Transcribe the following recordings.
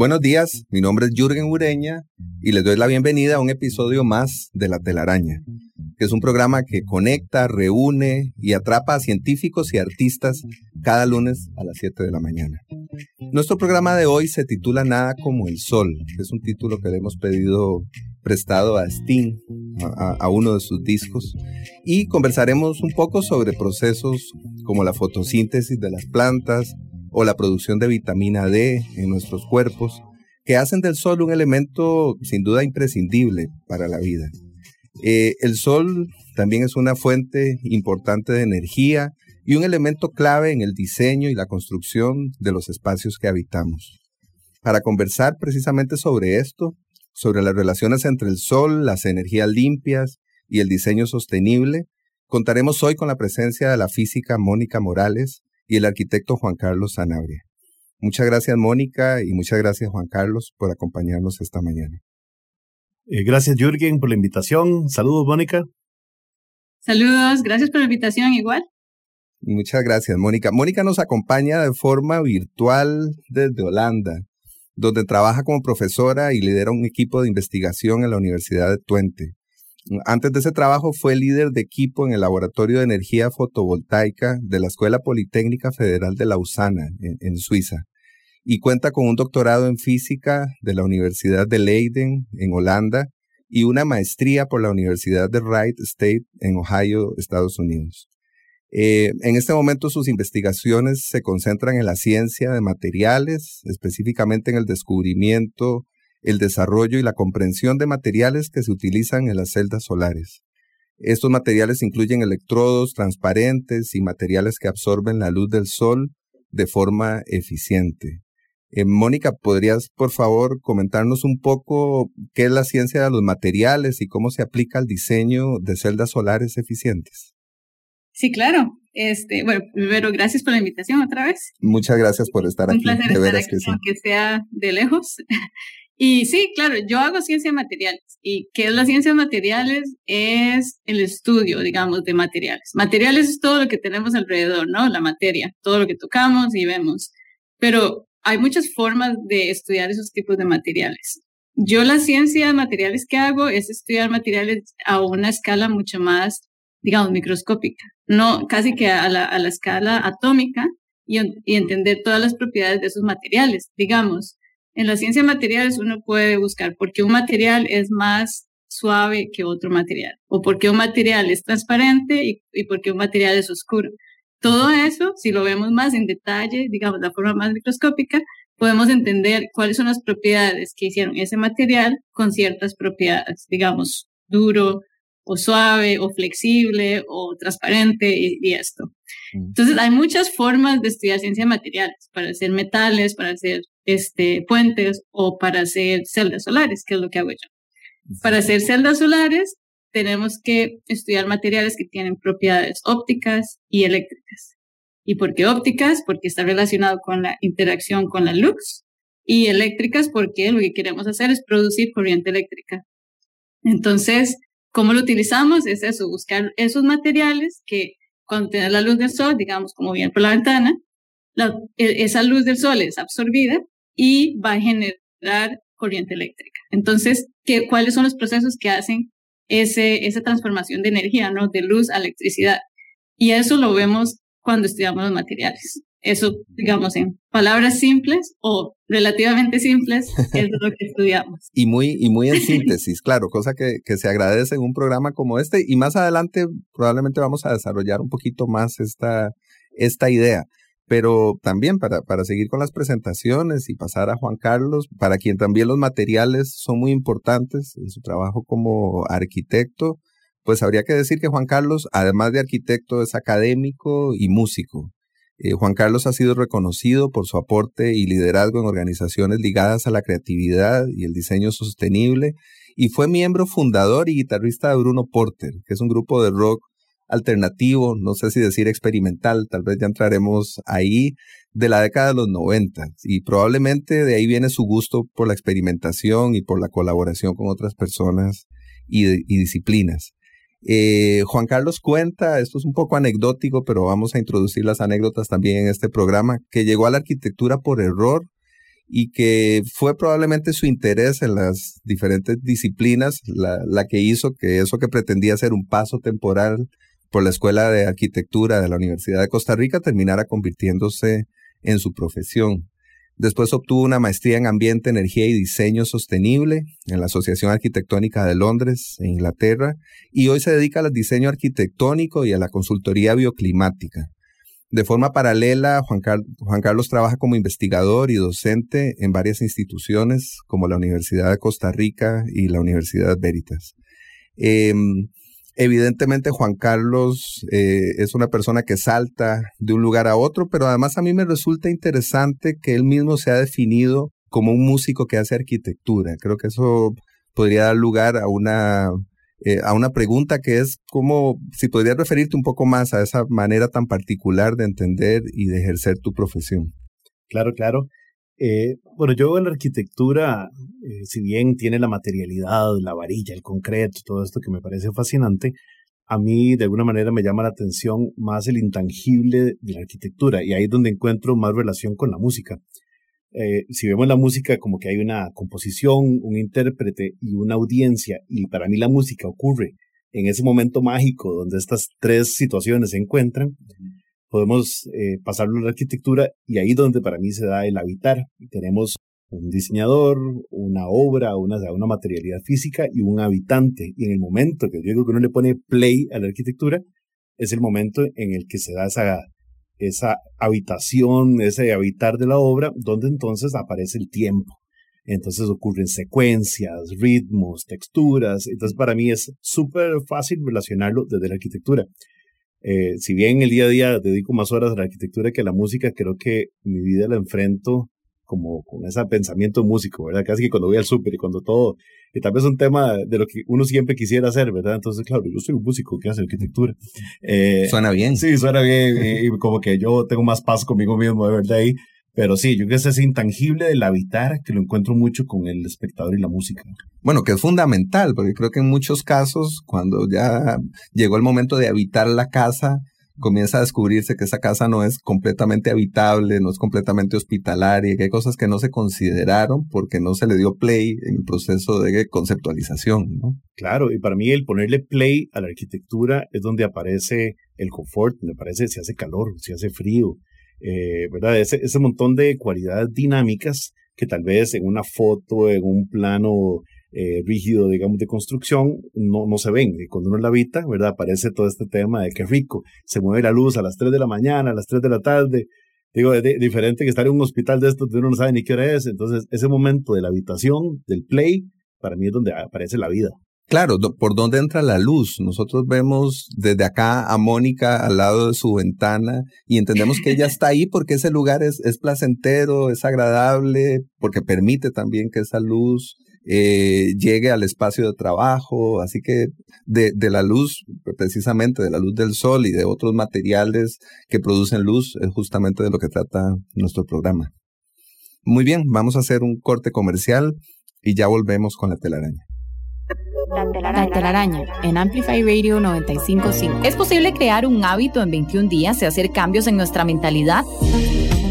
Buenos días, mi nombre es Jürgen Ureña y les doy la bienvenida a un episodio más de La telaraña, que es un programa que conecta, reúne y atrapa a científicos y artistas cada lunes a las 7 de la mañana. Nuestro programa de hoy se titula Nada como el Sol, que es un título que le hemos pedido prestado a Sting, a, a, uno de sus discos, y conversaremos un poco sobre procesos como la fotosíntesis de las plantas o la producción de vitamina D en nuestros cuerpos, que hacen del sol un elemento sin duda imprescindible para la vida. Eh, el sol también es una fuente importante de energía y un elemento clave en el diseño y la construcción de los espacios que habitamos. Para conversar precisamente sobre esto, sobre las relaciones entre el sol, las energías limpias y el diseño sostenible, contaremos hoy con la presencia de la física Mónica Morales y el arquitecto Juan Carlos Sanabria. Muchas gracias Mónica y muchas gracias Juan Carlos por acompañarnos esta mañana. Eh, gracias Jürgen por la invitación. Saludos Mónica. Saludos, gracias por la invitación igual. Muchas gracias Mónica. Mónica nos acompaña de forma virtual desde Holanda, donde trabaja como profesora y lidera un equipo de investigación en la Universidad de Twente. Antes de ese trabajo fue líder de equipo en el Laboratorio de Energía Fotovoltaica de la Escuela Politécnica Federal de Lausana, en, Suiza y cuenta con un doctorado en física de la Universidad de Leiden en Holanda y una maestría por la Universidad de Wright State en Ohio, Estados Unidos. Eh, en este momento sus investigaciones se concentran en la ciencia de materiales, específicamente en el descubrimiento, el desarrollo y la comprensión de materiales que se utilizan en las celdas solares. Estos materiales incluyen electrodos transparentes y materiales que absorben la luz del sol de forma eficiente. Eh, Mónica, ¿podrías por favor comentarnos un poco qué es la ciencia de los materiales y cómo se aplica al diseño de celdas solares eficientes? Sí, claro. Este, bueno, primero, gracias por la invitación otra vez. Muchas gracias por estar Un aquí. placer de estar veras aquí, que sí. aunque sea de lejos. Y sí, claro, yo hago ciencia de materiales. ¿Y qué es la ciencia de materiales? Es el estudio, digamos, de materiales. Materiales es todo lo que tenemos alrededor, ¿no? La materia, todo lo que tocamos y vemos. Pero hay muchas formas de estudiar esos tipos de materiales. Yo la ciencia de materiales que hago es estudiar materiales a una escala mucho más, digamos, microscópica, no casi que a la, a la escala atómica y, y entender todas las propiedades de esos materiales. Digamos, en la ciencia de materiales uno puede buscar por qué un material es más suave que otro material, o por qué un material es transparente y, y por qué un material es oscuro. Todo eso, si lo vemos más en detalle, digamos, de la forma más microscópica, podemos entender cuáles son las propiedades que hicieron ese material con ciertas propiedades, digamos, duro o suave o flexible o transparente y, y esto. Entonces, hay muchas formas de estudiar ciencia de materiales, para hacer metales, para hacer este, puentes o para hacer celdas solares, que es lo que hago yo. Para hacer celdas solares, tenemos que estudiar materiales que tienen propiedades ópticas y eléctricas. ¿Y por qué ópticas? Porque está relacionado con la interacción con la luz. Y eléctricas porque lo que queremos hacer es producir corriente eléctrica. Entonces, ¿cómo lo utilizamos? Es eso, buscar esos materiales que cuando tiene la luz del sol, digamos, como viene por la ventana, la, esa luz del sol es absorbida y va a generar corriente eléctrica. Entonces, ¿qué, ¿cuáles son los procesos que hacen ese, esa transformación de energía, ¿no? De luz a electricidad. Y eso lo vemos cuando estudiamos los materiales. Eso, digamos, en palabras simples o relativamente simples, es lo que estudiamos. Y muy, y muy en síntesis, claro, cosa que, que se agradece en un programa como este. Y más adelante probablemente vamos a desarrollar un poquito más esta, esta idea. Pero también para, para seguir con las presentaciones y pasar a Juan Carlos, para quien también los materiales son muy importantes en su trabajo como arquitecto, pues habría que decir que Juan Carlos, además de arquitecto, es académico y músico. Eh, Juan Carlos ha sido reconocido por su aporte y liderazgo en organizaciones ligadas a la creatividad y el diseño sostenible y fue miembro fundador y guitarrista de Bruno Porter, que es un grupo de rock alternativo, no sé si decir experimental, tal vez ya entraremos ahí, de la década de los 90 y probablemente de ahí viene su gusto por la experimentación y por la colaboración con otras personas y, disciplinas. Eh, Juan Carlos cuenta, esto es un poco anecdótico, pero vamos a introducir las anécdotas también en este programa, que llegó a la arquitectura por error y que fue probablemente su interés en las diferentes disciplinas la, la que hizo que eso que pretendía ser un paso temporal por la Escuela de Arquitectura de la Universidad de Costa Rica terminara convirtiéndose en su profesión. Después obtuvo una maestría en Ambiente, Energía y Diseño Sostenible en la Asociación Arquitectónica de Londres, en Inglaterra, y hoy se dedica al diseño arquitectónico y a la consultoría bioclimática. De forma paralela, Juan, Carlos trabaja como investigador y docente en varias instituciones como la Universidad de Costa Rica y la Universidad Veritas. Em, Evidentemente Juan Carlos eh, es una persona que salta de un lugar a otro, pero además a mí me resulta interesante que él mismo se ha definido como un músico que hace arquitectura. Creo que eso podría dar lugar a una, eh, a una pregunta que es como si podrías referirte un poco más a esa manera tan particular de entender y de ejercer tu profesión. Claro, claro. Eh, bueno, yo en la arquitectura, eh, si bien tiene la materialidad, la varilla, el concreto, todo esto que me parece fascinante, a mí de alguna manera me llama la atención más el intangible de la arquitectura y ahí es donde encuentro más relación con la música. Eh, si vemos la música como que hay una composición, un intérprete y una audiencia, y para mí la música ocurre en ese momento mágico donde estas tres situaciones se encuentran, podemos eh, pasarlo a la arquitectura y ahí donde para mí se da el habitar. Tenemos un diseñador, una obra, una, una materialidad física y un habitante. Y en el momento que digo que uno le pone play a la arquitectura, es el momento en el que se da esa, esa habitación, ese habitar de la obra, donde entonces aparece el tiempo. Entonces ocurren secuencias, ritmos, texturas. Entonces para mí es súper fácil relacionarlo desde la arquitectura. Eh, si bien el día a día dedico más horas a la arquitectura que a la música, creo que mi vida la enfrento como con ese pensamiento músico, ¿verdad? Casi que cuando voy al súper y cuando todo, y tal vez es un tema de lo que uno siempre quisiera hacer, ¿verdad? Entonces, claro, yo soy un músico que hace arquitectura. Eh, suena bien. Sí, suena bien, y, como que yo tengo más paz conmigo mismo, de verdad, ahí. Pero sí, yo creo que es ese intangible del habitar que lo encuentro mucho con el espectador y la música. Bueno, que es fundamental, porque creo que en muchos casos, cuando ya llegó el momento de habitar la casa, comienza a descubrirse que esa casa no es completamente habitable, no es completamente hospitalaria, que hay cosas que no se consideraron porque no se le dio play en el proceso de conceptualización, ¿no? Claro, y para mí el ponerle play a la arquitectura es donde aparece el confort, donde aparece si hace calor, si hace frío, eh, ¿verdad? Ese, ese montón de cualidades dinámicas que tal vez en una foto, en un plano eh, rígido, digamos, de construcción, no, no se ven. Y cuando uno la habita, ¿verdad? Aparece todo este tema de que rico, se mueve la luz a las 3 de la mañana, a las 3 de la tarde. Digo, es diferente que estar en un hospital de estos uno no sabe ni qué hora es. Entonces, ese momento de la habitación, del play, para mí es donde aparece la vida. Claro, por dónde entra la luz. Nosotros vemos desde acá a Mónica al lado de su ventana y entendemos que ella está ahí porque ese lugar es, es placentero, es agradable, porque permite también que esa luz eh, llegue al espacio de trabajo. Así que de, de la luz, precisamente de la luz del sol y de otros materiales que producen luz, es justamente de lo que trata nuestro programa. Muy bien, vamos a hacer un corte comercial y ya volvemos con la telaraña. La telaraña en Amplify Radio 955. ¿Es posible crear un hábito en 21 días y hacer cambios en nuestra mentalidad?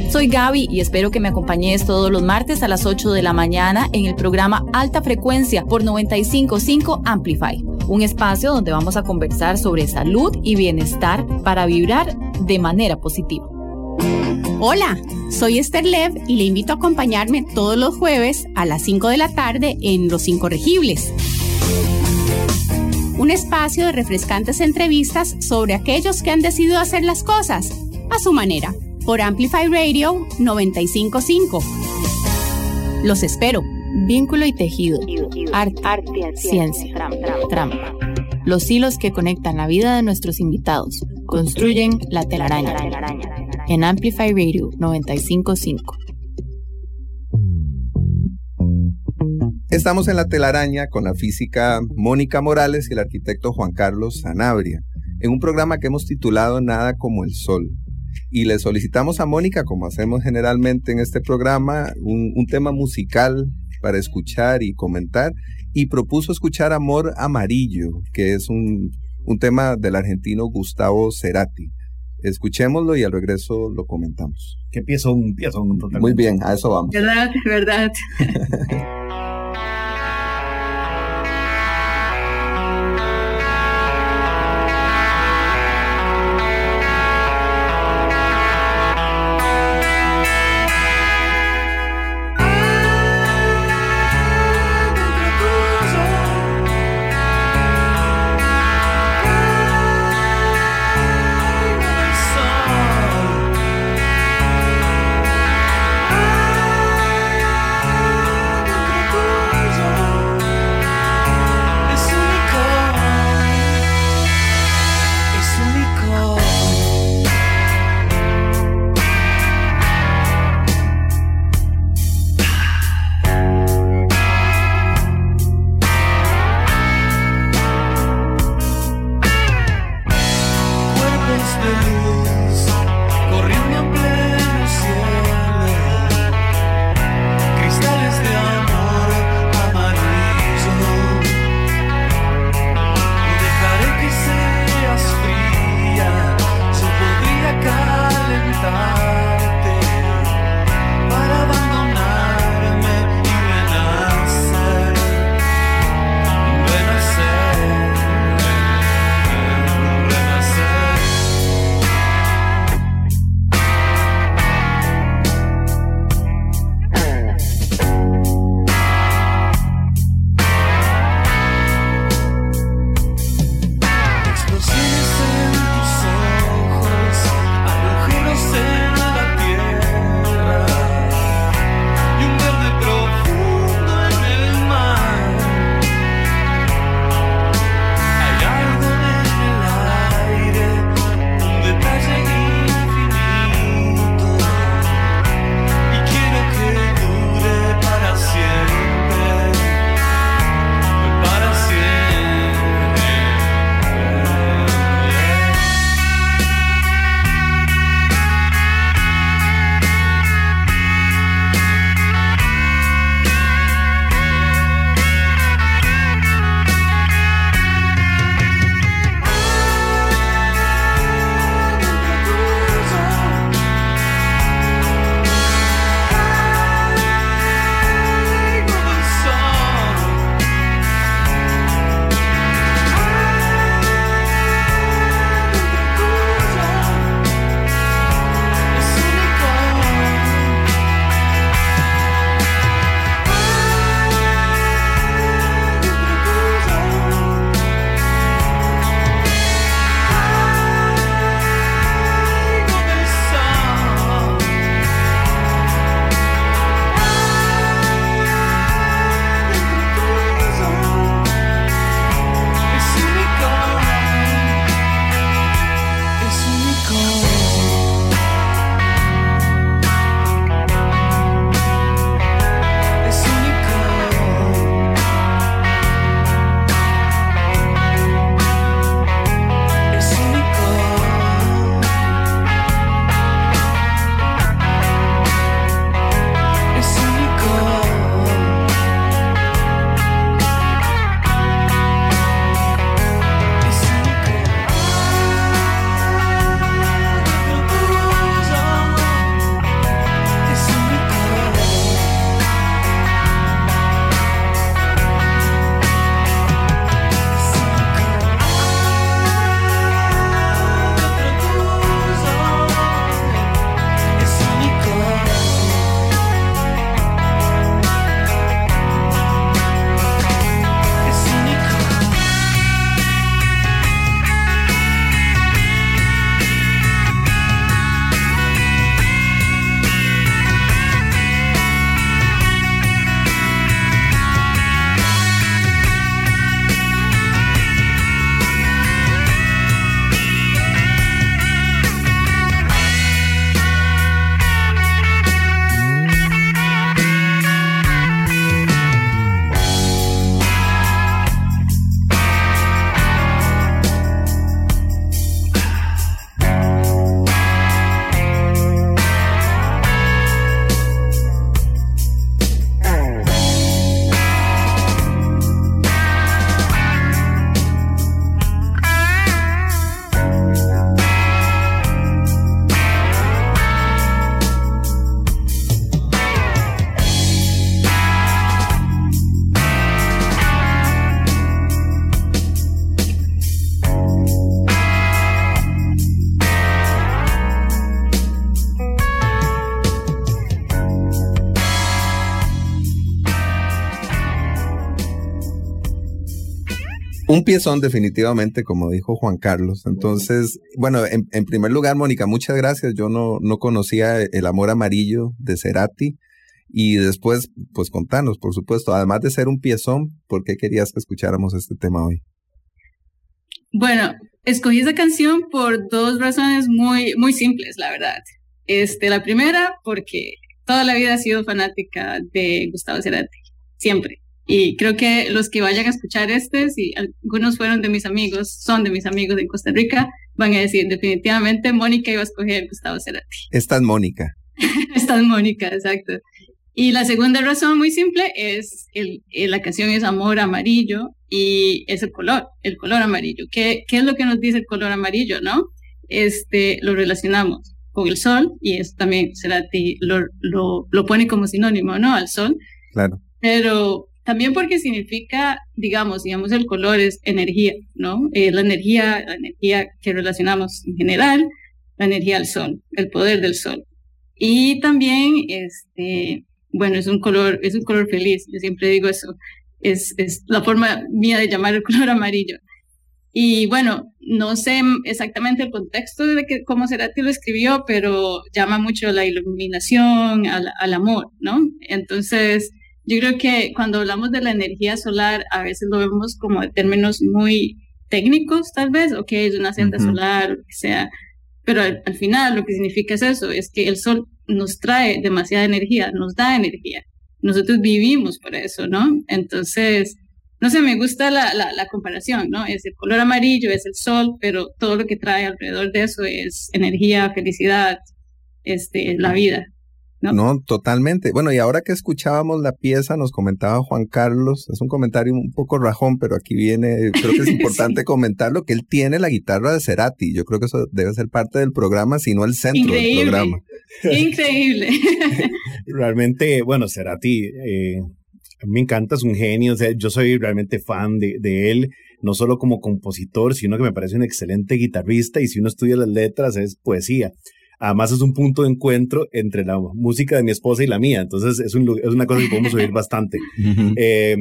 Soy Gaby y espero que me acompañes todos los martes a las 8 de la mañana en el programa Alta Frecuencia por 955 Amplify, un espacio donde vamos a conversar sobre salud y bienestar para vibrar de manera positiva. Hola, soy Esther Lev y le invito a acompañarme todos los jueves a las 5 de la tarde en Los Incorregibles un espacio de refrescantes entrevistas sobre aquellos que han decidido hacer las cosas a su manera por Amplify Radio 955. Los espero. Vínculo y tejido. Arte, ciencia, trampa. Los hilos que conectan la vida de nuestros invitados construyen la telaraña. en Amplify Radio 955. Estamos en la telaraña con la física Mónica Morales y el arquitecto Juan Carlos Sanabria, en un programa que hemos titulado Nada como el Sol. Y le solicitamos a Mónica, como hacemos generalmente en este programa, un, un tema musical para escuchar y comentar, y propuso escuchar Amor Amarillo, que es un, un tema del argentino Gustavo Cerati. Escuchémoslo y al regreso lo comentamos. Que pienso un, un totalmente. Muy bien, a eso vamos. Verdad, verdad. Un piezón definitivamente, como dijo Juan Carlos. Entonces, bueno, en, en, primer lugar, Mónica, muchas gracias. Yo no, no conocía el amor amarillo de Cerati. Y después, pues contanos, por supuesto, además de ser un piezón, ¿por qué querías que escucháramos este tema hoy? Bueno, escogí esa canción por dos razones muy, muy simples, la verdad. Este, la primera, porque toda la vida he sido fanática de Gustavo Cerati, siempre. Y creo que los que vayan a escuchar este, si algunos fueron de mis amigos, son de mis amigos de Costa Rica, van a decir definitivamente Mónica iba a escoger Gustavo Cerati. Esta es Mónica. Esta es Mónica, exacto. Y la segunda razón muy simple es el, la canción es Amor Amarillo y es el color, el color amarillo. ¿Qué, ¿Qué es lo que nos dice el color amarillo, no? Este, lo relacionamos con el sol y eso también Cerati lo, lo, lo pone como sinónimo, ¿no? Al sol. Claro. Pero también porque significa, digamos, digamos, el color es energía, ¿no? Eh, la energía, la energía que relacionamos en general, la energía del sol, el poder del sol. Y también, este, bueno, es un color, es un color feliz, yo siempre digo eso, es, es la forma mía de llamar el color amarillo. Y bueno, no sé exactamente el contexto de que, cómo Cerati lo escribió, pero llama mucho la iluminación, al, al amor, ¿no? Entonces, yo creo que cuando hablamos de la energía solar, a veces lo vemos como de términos muy técnicos, tal vez, ok, es una senda solar, o que sea, pero al, al, final lo que significa es eso, es que el sol nos trae demasiada energía, nos da energía. Nosotros vivimos por eso, ¿no? Entonces, no sé, me gusta la, la, la, comparación, ¿no? Es el color amarillo, es el sol, pero todo lo que trae alrededor de eso es energía, felicidad, este, la vida. ¿No? ¿no? totalmente. Bueno, y ahora que escuchábamos la pieza, nos comentaba Juan Carlos, es un comentario un poco rajón, pero aquí viene, creo que es importante sí. comentarlo, que él tiene la guitarra de Cerati. Yo creo que eso debe ser parte del programa, si no el centro Increíble. del programa. Increíble. Realmente, bueno, Cerati, eh, a mí me encanta, es un genio, o sea, yo soy realmente fan de, de él no solo como compositor, sino que me parece un excelente guitarrista y si uno estudia las letras es poesía. Además es un punto de encuentro entre la música de mi esposa y la mía, entonces es, un, es una cosa que podemos oír bastante. Eh,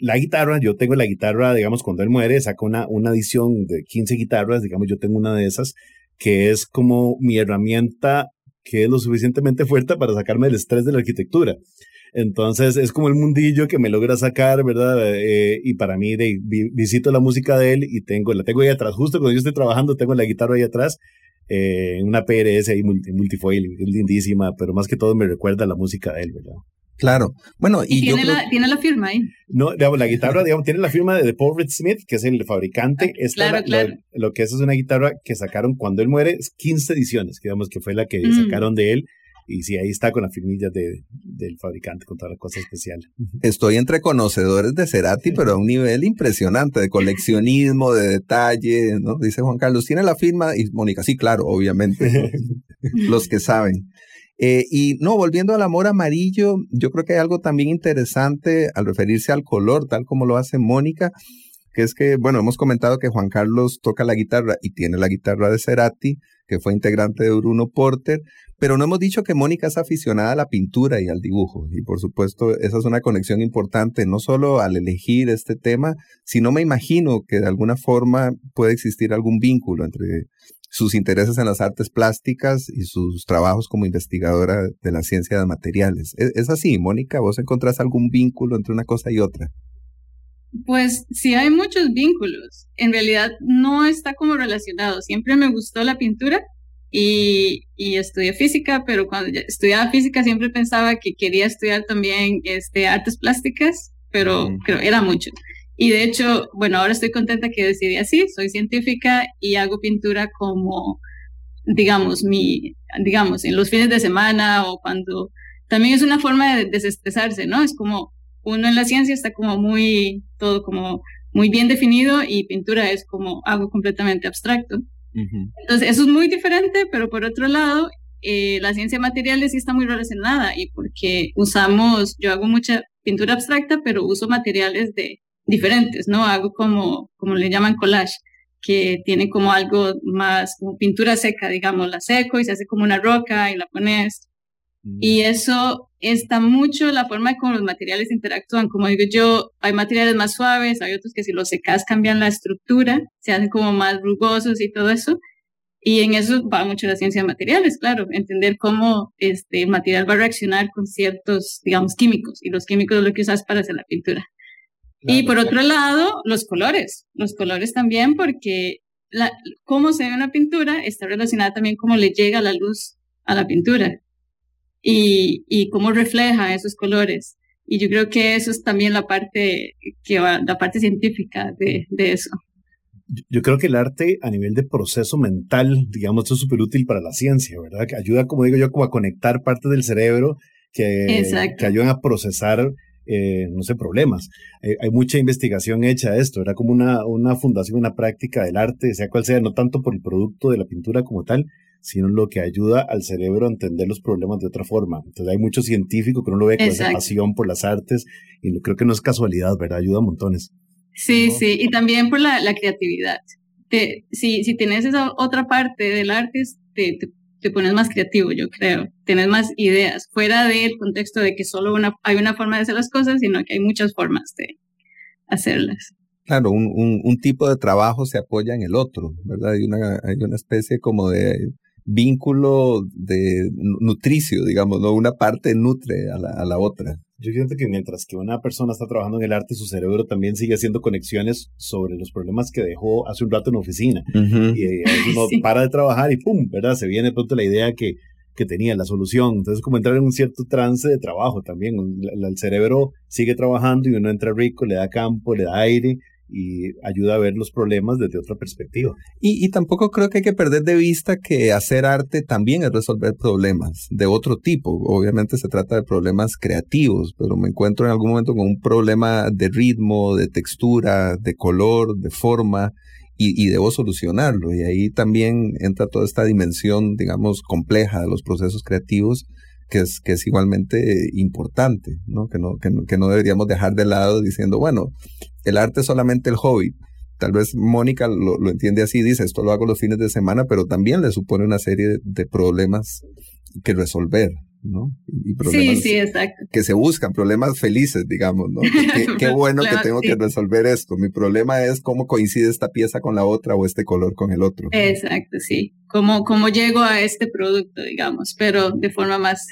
la guitarra, yo tengo la guitarra, digamos, cuando él muere, saca una, una edición de 15 guitarras, digamos, yo tengo una de esas, que es como mi herramienta que es lo suficientemente fuerte para sacarme del estrés de la arquitectura. Entonces es como el mundillo que me logra sacar, ¿verdad? Eh, y para mí de, vi, visito la música de él y tengo, la tengo ahí atrás, justo cuando yo estoy trabajando tengo la guitarra ahí atrás, eh, una PRS ahí multi, multifoil, es lindísima, pero más que todo me recuerda la música de él, ¿verdad? Claro, bueno, y, ¿Y tiene, yo la, creo... tiene la firma ahí. No, digamos, la guitarra, digamos, tiene la firma de Paul Reed Smith, que es el fabricante. Ah, Esta claro, claro. Lo, lo, que es es una guitarra que sacaron cuando él muere, 15 ediciones, digamos, que fue la que mm. sacaron de él. Y sí, ahí está con la firmilla de, del fabricante, con toda la cosa especial. Estoy entre conocedores de Cerati, pero a un nivel impresionante, de coleccionismo, de detalle, ¿no? Dice Juan Carlos, ¿tiene la firma? Y Mónica, sí, claro, obviamente, los que saben. Eh, y no, volviendo al amor amarillo, yo creo que hay algo también interesante al referirse al color, tal como lo hace Mónica, que es que, bueno, hemos comentado que Juan Carlos toca la guitarra y tiene la guitarra de Cerati, que fue integrante de Bruno Porter, pero no hemos dicho que Mónica es aficionada a la pintura y al dibujo. Y por supuesto, esa es una conexión importante, no solo al elegir este tema, sino me imagino que de alguna forma puede existir algún vínculo entre sus intereses en las artes plásticas y sus trabajos como investigadora de la ciencia de materiales. ¿Es, así, Mónica? ¿Vos encontrás algún vínculo entre una cosa y otra? Pues sí hay muchos vínculos. En realidad no está como relacionado. Siempre me gustó la pintura y, y estudié física, pero cuando estudiaba física siempre pensaba que quería estudiar también este, artes plásticas, pero mm. creo era mucho. Y de hecho, bueno, ahora estoy contenta que decidí así, soy científica y hago pintura como, digamos, mi, digamos, en los fines de semana o cuando, también es una forma de desestresarse, ¿no? Es como, uno en la ciencia está como muy, todo como muy bien definido y pintura es como algo completamente abstracto. Uh -huh. Entonces, eso es muy diferente, pero por otro lado, eh, la ciencia de materiales sí está muy relacionada y porque usamos, yo hago mucha pintura abstracta, pero uso materiales de diferentes, ¿no? Hago como, como le llaman collage, que tiene como algo más, como pintura seca, digamos, la seco y se hace como una roca y la pones Y eso está mucho la forma como los materiales interactúan. Como digo yo, hay materiales más suaves, hay otros que si los secas cambian la estructura, se hacen como más rugosos y todo eso. Y en eso va mucho la ciencia de materiales, claro, entender cómo este material va a reaccionar con ciertos, digamos, químicos. Y los químicos es lo que usas para hacer la pintura. y por otro lado, los colores. Los colores también, porque la, cómo se ve una pintura está relacionada también cómo le llega la luz a la pintura y, y cómo refleja esos colores. Y yo creo que eso es también la parte que va, la parte científica de, de eso. Yo creo que el arte a nivel de proceso mental, digamos, es súper útil para la ciencia, ¿verdad? Que ayuda, como digo yo, como a conectar partes del cerebro que, que ayudan a procesar, eh, no sé, problemas. Eh, hay mucha investigación hecha de esto, era como una, una fundación, una práctica del arte, sea cual sea, no tanto por el producto de la pintura como tal, sino lo que ayuda al cerebro a entender los problemas de otra forma. Entonces hay mucho científico que uno lo ve con esa pasión por las artes y creo que no es casualidad, ¿verdad? Ayuda a montones. Sí, sí, y también por la, la creatividad. Te, si, si tienes esa otra parte del arte, te, te, pones más creativo, yo creo. Tienes más ideas, fuera del contexto de que solo una, hay una forma de hacer las cosas, sino que hay muchas formas de hacerlas. Claro, un, un, un tipo de trabajo se apoya en el otro, ¿verdad? Hay una, hay una especie como de vínculo de nutricio, digamos, ¿no? Una parte nutre a la, a la otra. Yo siento que mientras que una persona está trabajando en el arte, su cerebro también sigue haciendo conexiones sobre los problemas que dejó hace un rato en la oficina. Y eh, uno para de trabajar y ¡pum! ¿verdad? Se viene pronto la idea que, que tenía, la solución. Entonces, como entrar en un cierto trance de trabajo también. El cerebro sigue trabajando y uno entra rico, le da campo, le da aire y ayuda a ver los problemas desde otra perspectiva. Y, y, tampoco creo que hay que perder de vista que hacer arte también es resolver problemas de otro tipo. Obviamente se trata de problemas creativos, pero me encuentro en algún momento con un problema de ritmo, de textura, de color, de forma. Y, y debo solucionarlo. Y ahí también entra toda esta dimensión, digamos, compleja de los procesos creativos que es, que es igualmente importante, ¿no? Que, no, que, no, que no deberíamos dejar de lado diciendo, bueno, el arte es solamente el hobby. Tal vez Mónica lo, lo, entiende así, dice, esto lo hago los fines de semana, pero también le supone una serie de, problemas que resolver, ¿no? Y problemas sí, sí, exacto. Que se buscan, problemas felices, digamos, ¿no? Qué, bueno que tengo que resolver esto. Mi problema es cómo coincide esta pieza con la otra o este color con el otro. Exacto, sí. Cómo, cómo llego a este producto, digamos, pero de forma más,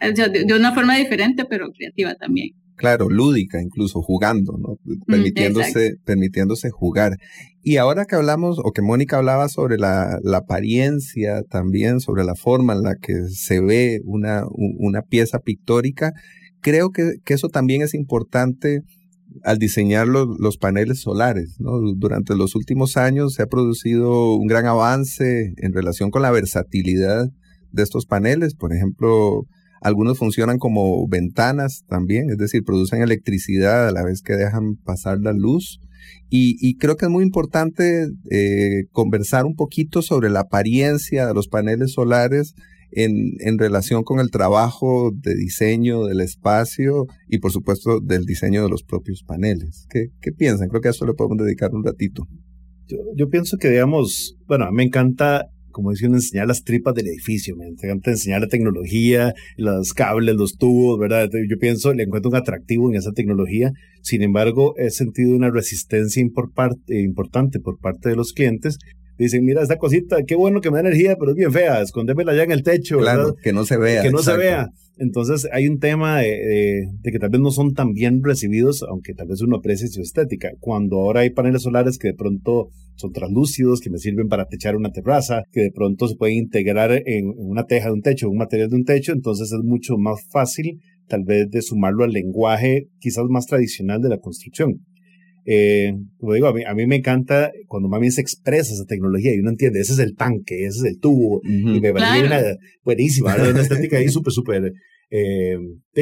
de una forma diferente, pero creativa también claro, lúdica, incluso jugando, ¿no? Permitiéndose, permitiéndose jugar. Y ahora que hablamos, o que Mónica hablaba sobre la, la, apariencia también, sobre la forma en la que se ve una, una pieza pictórica, creo que, que, eso también es importante al diseñar los, los paneles solares. ¿no? Durante los últimos años se ha producido un gran avance en relación con la versatilidad de estos paneles. Por ejemplo, algunos funcionan como ventanas también, es decir, producen electricidad a la vez que dejan pasar la luz. Y, creo que es muy importante eh, conversar un poquito sobre la apariencia de los paneles solares en, relación con el trabajo de diseño del espacio y por supuesto del diseño de los propios paneles. ¿Qué, qué piensan? Creo que a esto le podemos dedicar un ratito. Yo, yo pienso que, digamos, bueno, me encanta como diciendo, enseñar las tripas del edificio, me encanta enseñar la tecnología, los cables, los tubos, ¿verdad? Yo pienso, le encuentro un atractivo en esa tecnología, sin embargo, he sentido una resistencia importante por parte de los clientes dicen, mira esta cosita, qué bueno que me da energía, pero es bien fea, escondémela ya en el techo. Claro, que no se vea. Que no se vea. Entonces hay un tema de, que tal vez no son tan bien recibidos, aunque tal vez uno aprecie su estética. Cuando ahora hay paneles solares que de pronto son translúcidos, que me sirven para techar una terraza, que de pronto se pueden integrar en, una teja de un techo, un material de un techo, entonces es mucho más fácil tal vez de sumarlo al lenguaje quizás más tradicional de la construcción. Eh, como digo, a mí, a mí, me encanta cuando mami se expresa esa tecnología y uno entiende, ese es el tanque, ese es el tubo, y me parece una buenísima, una estética ahí súper, súper eh,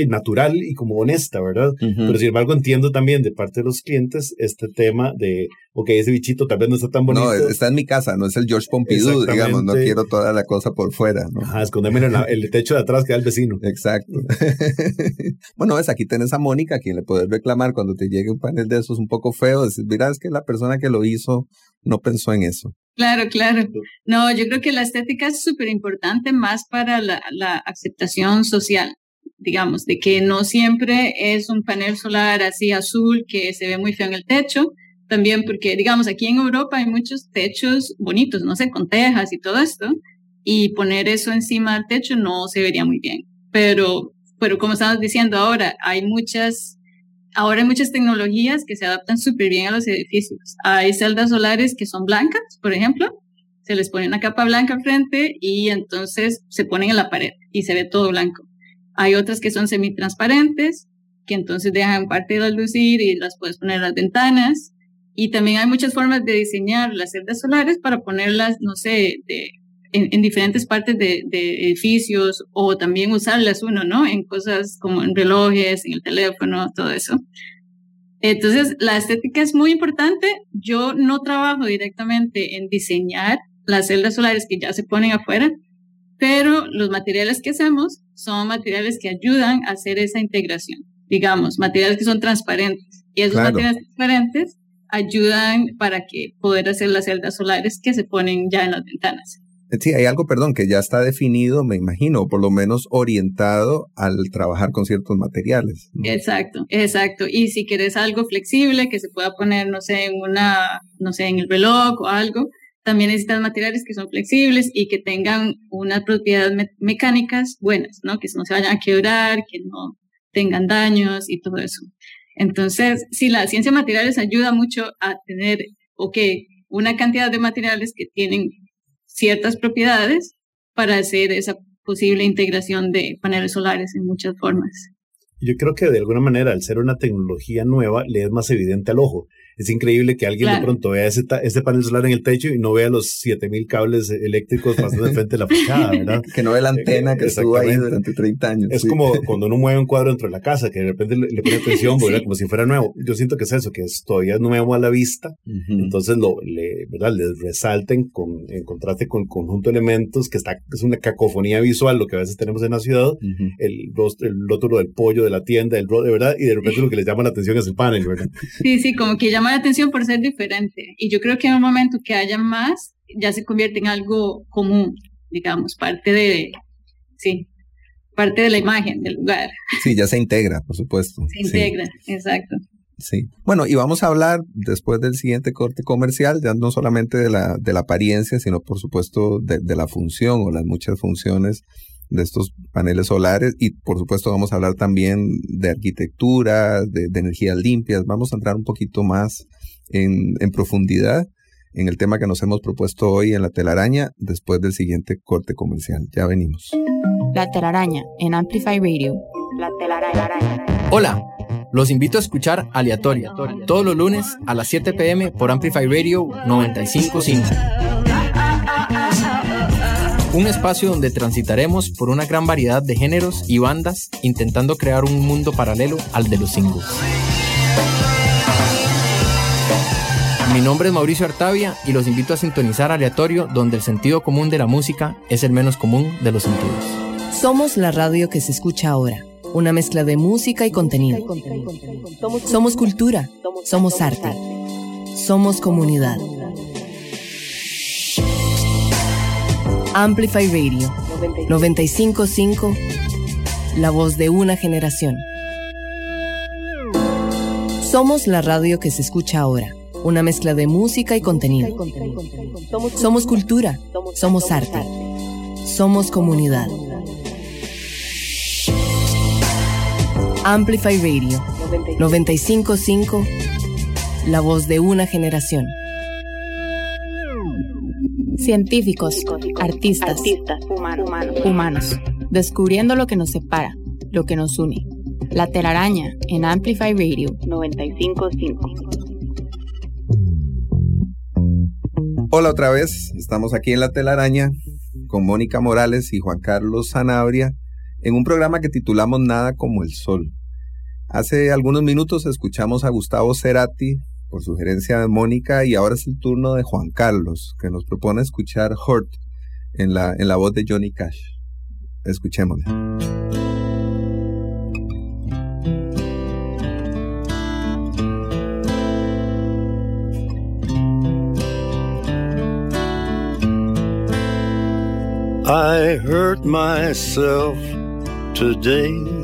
natural y como honesta, ¿verdad? Pero sin embargo entiendo también de parte de los clientes este tema de, ok, ese bichito tal vez no está tan bonito. No, está en mi casa, no es el George Pompidou, digamos, no quiero toda la cosa por fuera, ¿no? Ajá, escondeme en el techo de atrás que da el vecino. Exacto. bueno, ves, aquí tenés a Mónica, a quien le puedes reclamar cuando te llegue un panel de esos un poco feo, decir, mira, es que la persona que lo hizo no pensó en eso. Claro, claro. No, yo creo que la estética es súper importante más para la, la, aceptación social, digamos, de que no siempre es un panel solar así azul que se ve muy feo en el techo. También porque, digamos, aquí en Europa hay muchos techos bonitos, no sé, con tejas y todo esto, y poner eso encima del techo no se vería muy bien. Pero, pero como estamos diciendo ahora, hay muchas ahora hay muchas tecnologías que se adaptan súper bien a los edificios. Hay celdas solares que son blancas, por ejemplo, se les pone una capa blanca frente y entonces se ponen en la pared y se ve todo blanco. Hay otras que son semitransparentes, que entonces dejan parte de la luz y las puedes poner en las ventanas. Y también hay muchas formas de diseñar las celdas solares para ponerlas, no sé, de en, diferentes partes de, edificios o también usarlas uno, ¿no? En cosas como en relojes, en el teléfono, todo eso. Entonces, la estética es muy importante. Yo no trabajo directamente en diseñar las celdas solares que ya se ponen afuera, pero los materiales que hacemos son materiales que ayudan a hacer esa integración. Digamos, materiales que son transparentes. Y esos materiales transparentes ayudan para que poder hacer las celdas solares que se ponen ya en las ventanas. Sí, hay algo, perdón, que ya está definido, me imagino, por lo menos orientado al trabajar con ciertos materiales. Exacto, exacto. Y si quieres algo flexible que se pueda poner, no sé, en una, no sé, en el reloj o algo, también necesitas materiales que son flexibles y que tengan unas propiedades mecánicas buenas, ¿no? Que no se vayan a quebrar, que no tengan daños y todo eso. Entonces, sí, la ciencia de materiales ayuda mucho a tener, ok, una cantidad de materiales que tienen ciertas propiedades para hacer esa posible integración de paneles solares en muchas formas. Yo creo que de alguna manera, al ser una tecnología nueva, le es más evidente al ojo es increíble que alguien de pronto vea ese, ese, panel solar en el techo y no vea los 7000 cables eléctricos pasando de frente de la fachada, ¿verdad? que no ve la antena que estuvo ahí durante 30 años. Es como cuando uno mueve un cuadro dentro de la casa, que de repente le, pone atención, como si fuera nuevo. Yo siento que es eso, que es todavía nuevo a la vista, entonces lo, le, ¿verdad? Les resalten con, en contraste con el conjunto de elementos, que está, es una cacofonía visual, lo que a veces tenemos en la ciudad, el, el rótulo del pollo de la tienda, el de verdad, y de repente lo que les llama la atención es el panel, ¿verdad? Sí, sí, como que llama llama la atención por ser diferente. Y yo creo que en un momento que haya más, ya se convierte en algo común, digamos, parte de, sí, parte de la imagen del lugar. Sí, ya se integra, por supuesto. Se integra, exacto. Sí. Bueno, y vamos a hablar después del siguiente corte comercial, ya no solamente de la, de la apariencia, sino por supuesto de, de la función o las muchas funciones de estos paneles solares y por supuesto vamos a hablar también de arquitectura, de, energías limpias, vamos a entrar un poquito más en, en, profundidad en el tema que nos hemos propuesto hoy en la telaraña después del siguiente corte comercial. Ya venimos. La telaraña en Amplify Radio. La telaraña. Hola, los invito a escuchar Aleatoria todos los lunes a las 7 pm por Amplify Radio 955 un espacio donde transitaremos por una gran variedad de géneros y bandas intentando crear un mundo paralelo al de los singles. Mi nombre es Mauricio Artavia y los invito a sintonizar aleatorio donde el sentido común de la música es el menos común de los sentidos. Somos la radio que se escucha ahora, una mezcla de música y contenido. Somos cultura, somos arte, somos comunidad. Amplify Radio 955, la voz de una generación. Somos la radio que se escucha ahora, una mezcla de música y contenido. Somos cultura, somos arte, somos comunidad. Amplify Radio 955, la voz de una generación. Científicos, artistas, humanos, descubriendo lo que nos separa, lo que nos une. La telaraña en Amplify Radio 955. Hola otra vez, estamos aquí en La telaraña con Mónica Morales y Juan Carlos Sanabria en un programa que titulamos Nada como el Sol. Hace algunos minutos escuchamos a Gustavo Cerati por sugerencia de Mónica y ahora es el turno de Juan Carlos, que nos propone escuchar Hurt en la, en la voz de Johnny Cash. Escuchémosla. I hurt myself today.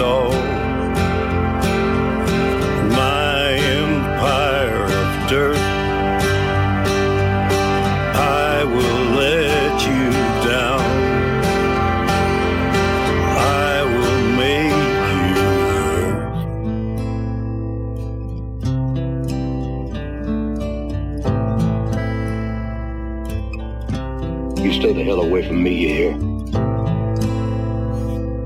all. My empire of dirt. I will let you down. I will make you hurt. You stay the hell away from me, you hear?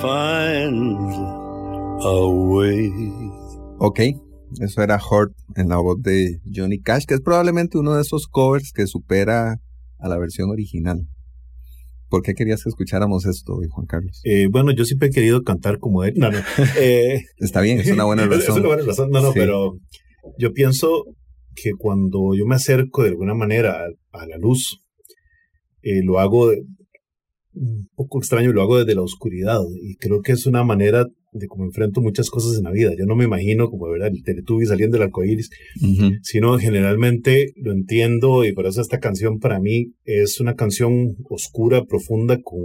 find a way. Ok, eso era Hurt en la voz de Johnny Cash, que es probablemente uno de esos covers que supera a la versión original. ¿Por qué querías que escucháramos esto hoy, Juan Carlos? Eh, bueno, yo siempre he querido cantar como él. No, no. Eh, Está bien, es una buena es razón. una buena razón. No, no, Sí. pero yo pienso que cuando yo me acerco de alguna manera a, a la luz, eh, lo hago de- un poco extraño, lo hago desde la oscuridad. Y creo que es una manera de cómo enfrento muchas cosas en la vida. Yo no me imagino como ¿verdad? el Teletubby saliendo del arcoíris, Ujú. sino generalmente lo entiendo y por eso esta canción para mí es una canción oscura, profunda, con,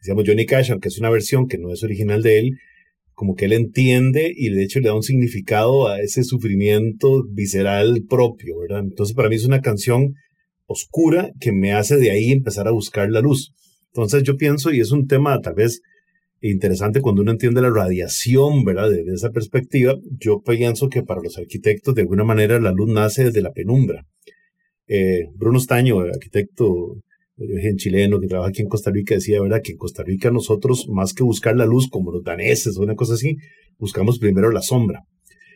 decíamos, Johnny Cash, aunque es una versión que no es original de él, como que él entiende y de hecho le da un significado a ese sufrimiento visceral propio, ¿verdad? Entonces para mí es una canción oscura que me hace de ahí empezar a buscar la luz. Entonces yo pienso, y es un tema tal vez interesante cuando uno entiende la radiación, ¿verdad? Desde esa perspectiva, yo pienso que para los arquitectos de alguna manera la luz nace desde la penumbra. Eh, Bruno Staño, arquitecto de origen chileno que trabaja aquí en Costa Rica, decía, ¿verdad? Que en Costa Rica nosotros, más que buscar la luz como los daneses o una cosa así, buscamos primero la sombra.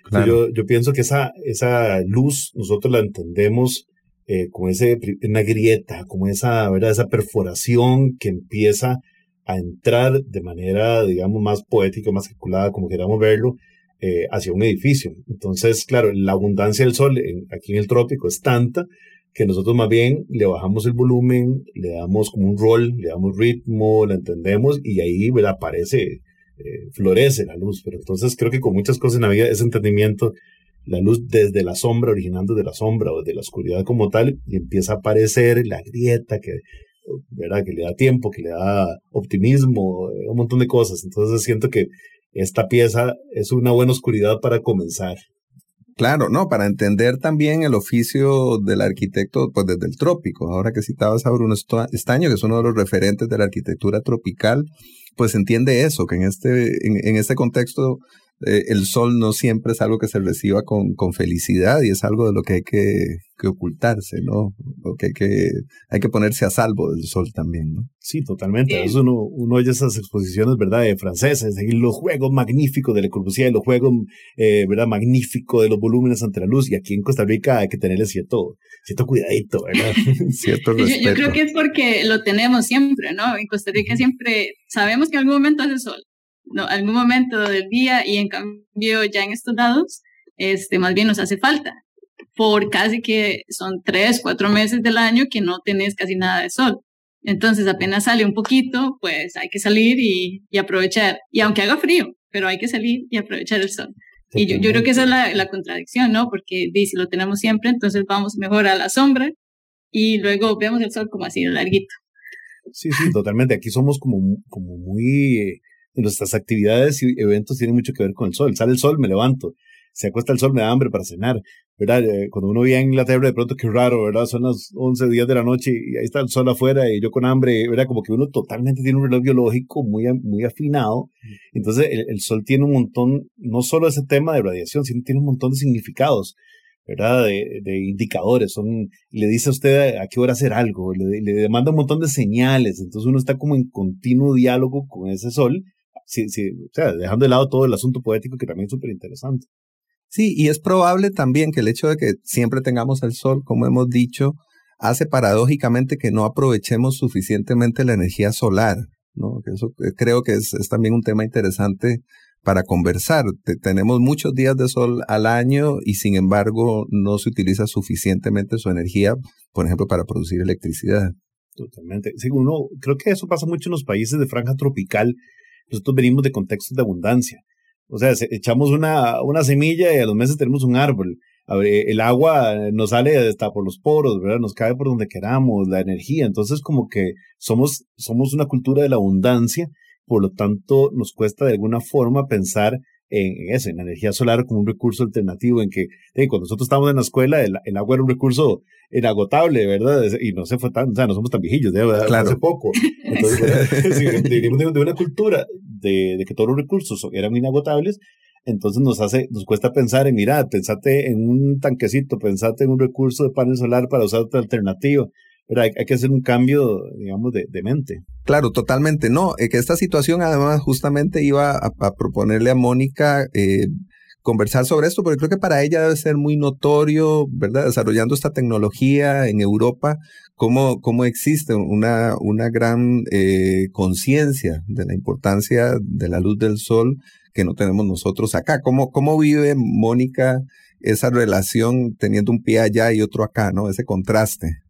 Claro. Yo, yo pienso que esa, esa luz nosotros la entendemos eh, como ese, una grieta, como esa, esa perforación que empieza a entrar de manera, digamos, más poética, más calculada, como queramos verlo, eh, hacia un edificio. Entonces, claro, la abundancia del sol en- aquí en el trópico es tanta que nosotros más bien le bajamos el volumen, le damos como un rol, le damos ritmo, la entendemos y ahí ¿verdad? aparece, eh, florece la luz. Pero entonces creo que con muchas cosas en la vida, ese entendimiento, la luz desde la sombra, originando de la sombra o de la oscuridad como tal, y empieza a aparecer la grieta que, ¿verdad? que le da tiempo, que le da optimismo, eh, un montón de cosas. Entonces siento que esta pieza es una buena oscuridad para comenzar. Claro, no, para entender también el oficio del arquitecto, pues desde el trópico. Ahora que citabas a Bruno Estaño, que es uno de los referentes de la arquitectura tropical, pues entiende eso, que en este, en, en este contexto eh, el sol no siempre es algo que se reciba con, con felicidad y es algo de lo que hay que, que ocultarse, ¿no? Lo que hay que, hay que ponerse a salvo del sol también, ¿no? Sí, totalmente. Eso uno, uno oye esas exposiciones, ¿verdad? De franceses, de los juegos magníficos de Le Corbusier, los juegos, eh, ¿verdad? Magníficos de los volúmenes ante la luz. Y aquí en Costa Rica hay que tenerle cierto, cierto cuidadito, ¿verdad? cierto respeto. Yo, yo creo que es porque lo tenemos siempre, ¿no? En Costa Rica siempre sabemos que en algún momento hace sol no, algún momento del día y en cambio ya en estos lados, este, más bien nos hace falta por casi que son tres, cuatro meses del año que no tenés casi nada de sol. Entonces apenas sale un poquito, pues hay que salir y, y aprovechar. Y aunque haga frío, pero hay que salir y aprovechar el sol. Y yo, yo, creo que esa es la, la contradicción, ¿no? Porque si lo tenemos siempre, entonces vamos mejor a la sombra y luego vemos el sol como así larguito. Sí, sí, totalmente. Aquí somos como, como muy nuestras actividades y eventos tienen mucho que ver con el sol. Sale el sol, me levanto. Se acuesta el sol, me da hambre para cenar. ¿verdad? Eh, cuando uno vive en Inglaterra, de pronto qué raro, ¿verdad? Son las 11 días de la noche y ahí está el sol afuera y yo con hambre, ¿verdad? Como que uno totalmente tiene un reloj biológico muy, muy afinado. Entonces, el, sol tiene un montón, no solo ese tema de radiación, sino tiene un montón de significados. ¿verdad? De, de, indicadores, son, le dice a usted a qué hora hacer algo, le, le demanda un montón de señales, entonces uno está como en continuo diálogo con ese sol sí, sí, o sea, dejando de lado todo el asunto poético que también es súper interesante. Sí, y es probable también que el hecho de que siempre tengamos el sol, como hemos dicho, hace paradójicamente que no aprovechemos suficientemente la energía solar, ¿no? Eso eh, creo que es, es también un tema interesante para conversar. tenemos muchos días de sol al año y sin embargo no se utiliza suficientemente su energía, por ejemplo, para producir electricidad. Totalmente. Sí, uno, creo que eso pasa mucho en los países de franja tropical, nosotros venimos de contextos de abundancia. O sea, echamos una, una semilla y a los meses tenemos un árbol. el agua nos sale hasta por los poros, ¿verdad? Nos cae por donde queramos, la energía. Entonces, como que somos, somos una cultura de la abundancia, por lo tanto, nos cuesta de alguna forma pensar en eso, en la energía solar como un recurso alternativo, en que cuando nosotros estábamos en la escuela, el, agua era un recurso inagotable, ¿verdad? Y no se fue tan, o sea, no somos tan viejillos, ¿verdad? Claro. Hace poco. Entonces, venimos de, una cultura de, de, que todos los recursos eran inagotables, entonces nos hace, nos cuesta pensar en, mira, pensate en un tanquecito, pensate en un recurso de panel solar para usar otra alternativa pero hay, que hacer un cambio, digamos, de, mente. Claro, totalmente. No, eh, que esta situación además justamente iba a, proponerle a Mónica eh, conversar sobre esto, porque creo que para ella debe ser muy notorio, ¿verdad? Desarrollando esta tecnología en Europa, cómo, cómo existe una, una gran eh, conciencia de la importancia de la luz del sol que no tenemos nosotros acá. ¿Cómo, cómo vive Mónica esa relación teniendo un pie allá y otro acá, ¿no? Ese contraste.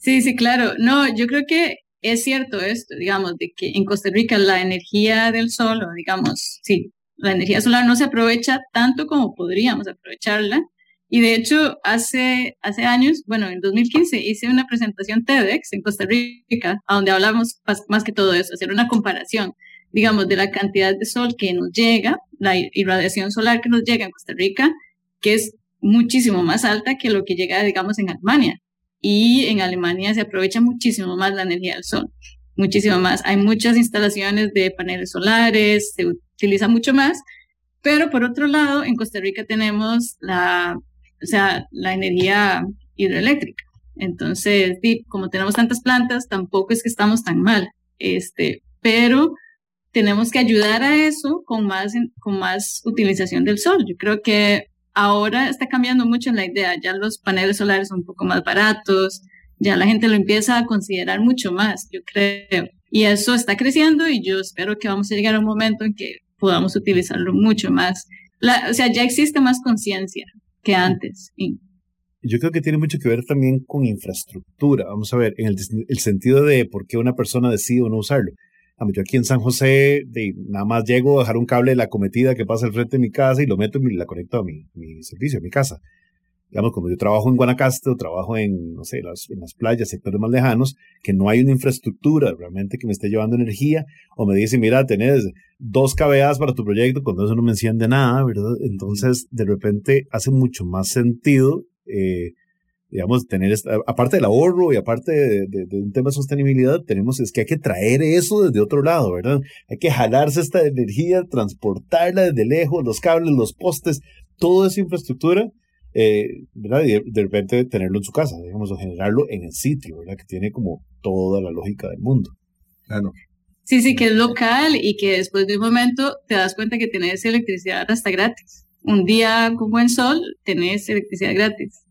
Sí, sí, claro. No, yo creo que es cierto esto, digamos, de que en Costa Rica la energía del sol, digamos, sí, la energía solar no se aprovecha tanto como podríamos aprovecharla. Y de hecho, hace, hace años, bueno, en 2015 hice una presentación TEDx en Costa Rica, a donde hablamos más que todo eso, hacer una comparación, digamos, de la cantidad de sol que nos llega, la irradiación solar que nos llega en Costa Rica, que es muchísimo más alta que lo que llega, digamos, en Alemania y en Alemania se aprovecha muchísimo más la energía del sol, muchísimo más. Hay muchas instalaciones de paneles solares, se utiliza mucho más, pero por otro lado, en Costa Rica tenemos la, o sea, la energía hidroeléctrica. Entonces, como tenemos tantas plantas, tampoco es que estamos tan mal, este, pero tenemos que ayudar a eso con más, con más utilización del sol. Yo creo que ahora está cambiando mucho la idea, ya los paneles solares son un poco más baratos, ya la gente lo empieza a considerar mucho más, yo creo. Y eso está creciendo y yo espero que vamos a llegar a un momento en que podamos utilizarlo mucho más. o sea, ya existe más conciencia que antes. Yo creo que tiene mucho que ver también con infraestructura. Vamos a ver, en el, el sentido de por qué una persona decide o no usarlo. Yo aquí en San José, de, nada más llego a dejar un cable de la cometida que pasa al frente de mi casa y lo meto y la conecto a mi, mi servicio, a mi casa. Digamos, como yo trabajo en Guanacaste o trabajo en, no sé, las, en las playas, sectores más lejanos, que no hay una infraestructura realmente que me esté llevando energía, o me dice, mira, tenés dos KVAs para tu proyecto, cuando eso no me enciende nada, ¿verdad? Entonces, de repente, hace mucho más sentido eh, digamos, tener, esta, aparte del ahorro y aparte de, un tema de sostenibilidad, tenemos es que hay que traer eso desde otro lado, ¿verdad? Hay que jalarse esta energía, transportarla desde lejos, los cables, los postes, toda esa infraestructura, eh, ¿verdad? Y de, repente tenerlo en su casa, digamos, o generarlo en el sitio, ¿verdad? Que tiene como toda la lógica del mundo. Claro. Sí, sí, que es local y que después de un momento te das cuenta que tenés electricidad hasta gratis. Un día con buen sol tenés electricidad gratis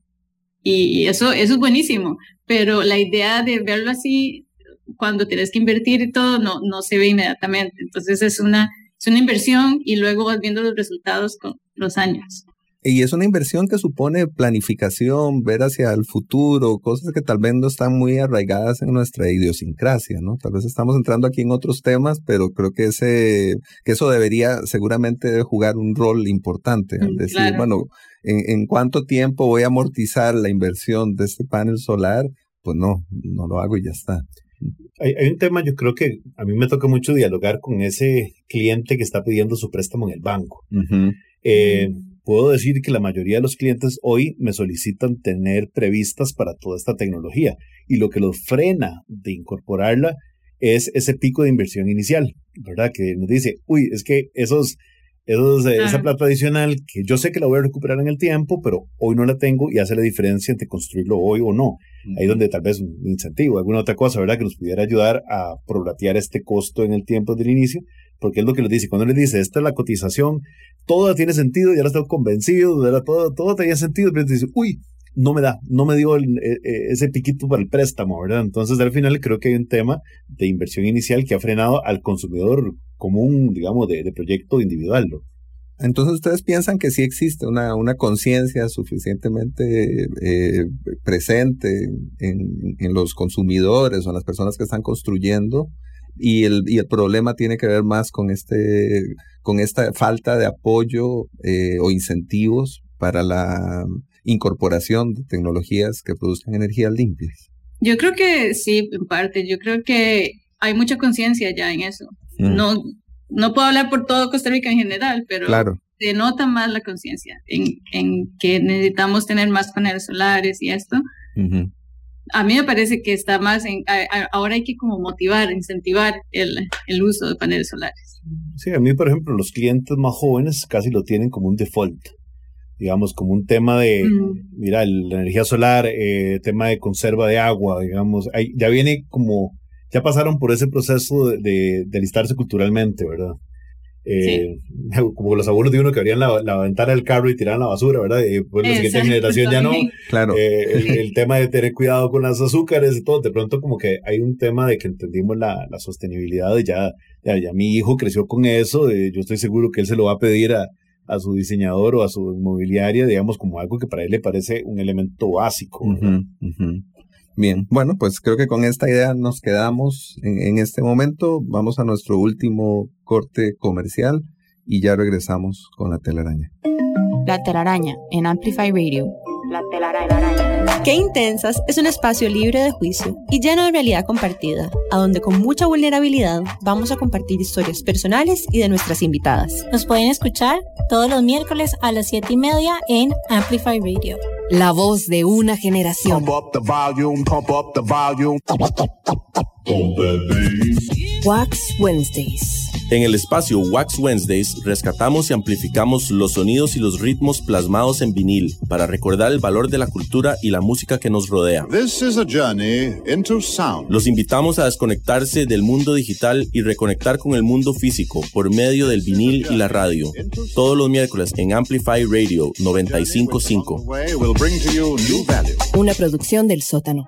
y eso, eso es buenísimo, pero la idea de verlo así, cuando tienes que invertir y todo, no, no se ve inmediatamente. Entonces es una, es una inversión y luego vas viendo los resultados con los años. Y es una inversión que supone planificación, ver hacia el futuro, cosas que tal vez no están muy arraigadas en nuestra idiosincrasia, ¿no? Tal vez estamos entrando aquí en otros temas, pero creo que ese, que eso debería seguramente jugar un rol importante. Al mm, decir, bueno, ¿en, cuánto tiempo voy a amortizar la inversión de este panel solar? Pues no, no lo hago y ya está. Hay, hay, un tema, yo creo que a mí me toca mucho dialogar con ese cliente que está pidiendo su préstamo en el banco puedo decir que la mayoría de los clientes hoy me solicitan tener previstas para toda esta tecnología y lo que los frena de incorporarla es ese pico de inversión inicial, ¿verdad? Que nos dice, uy, es que esos, esos esa plata adicional que yo sé que la voy a recuperar en el tiempo, pero hoy no la tengo y hace la diferencia entre construirlo hoy o no. Ahí donde tal vez un incentivo, alguna otra cosa, ¿verdad? Que nos pudiera ayudar a prorratear este costo en el tiempo del inicio porque es lo que les dice. Cuando les dice, esta es la cotización, todo tiene sentido, ya ahora estoy convencido, todo, todo tenía sentido, pero dice, uy, no me da, no me dio e, e, ese piquito para el préstamo, ¿verdad? Entonces, al final creo que hay un tema de inversión inicial que ha frenado al consumidor común, digamos, de, proyecto individual. Entonces, ¿ustedes piensan que sí existe una, conciencia suficientemente eh, presente en, en, los consumidores o en las personas que están construyendo y el, y el problema tiene que ver más con, este, con esta falta de apoyo eh, o incentivos para la incorporación de tecnologías que produzcan energías limpias. Yo creo que sí, en parte. Yo creo que hay mucha conciencia ya en eso. Mm. No, no puedo hablar por todo Costa Rica en general, pero se nota más la conciencia en, en, que necesitamos tener más paneles solares y esto a mí me parece que está más en, ahora hay que como motivar, incentivar el, el, uso de paneles solares. Sí, a mí, por ejemplo, los clientes más jóvenes casi lo tienen como un default, digamos, como un tema de, mira, la energía solar, eh, tema de conserva de agua, digamos, ya viene como, ya pasaron por ese proceso de, de, de alistarse culturalmente, ¿verdad? Eh, como los abuelos de uno que abrían la, la, ventana del carro y tiraban la basura, ¿verdad? Y pues la siguiente generación ya no. Claro. Eh, el, tema de tener cuidado con las azúcares y todo, de pronto como que hay un tema de que entendimos la, la sostenibilidad y ya, ya, mi hijo creció con eso, yo estoy seguro que él se lo va a pedir a, a su diseñador o a su inmobiliaria, digamos, como algo que para él le parece un elemento básico. Bien, bueno, pues creo que con esta idea nos quedamos en, este momento. Vamos a nuestro último corte comercial y ya regresamos con la telaraña. La telaraña en Amplify Radio. La telaraña. Qué Intensas es un espacio libre de juicio y lleno de realidad compartida, a donde con mucha vulnerabilidad vamos a compartir historias personales y de nuestras invitadas. Nos pueden escuchar todos los miércoles a las 7 y media en Amplify Radio. La voz de una generación. Wax Wednesdays. En el espacio Wax Wednesdays rescatamos y amplificamos los sonidos y los ritmos plasmados en vinil para recordar el valor de la cultura y la música que nos rodea. Los invitamos a desconectarse del mundo digital y reconectar con el mundo físico por medio del vinil y la radio. Todos los miércoles en Amplify Radio 955. Una producción del sótano.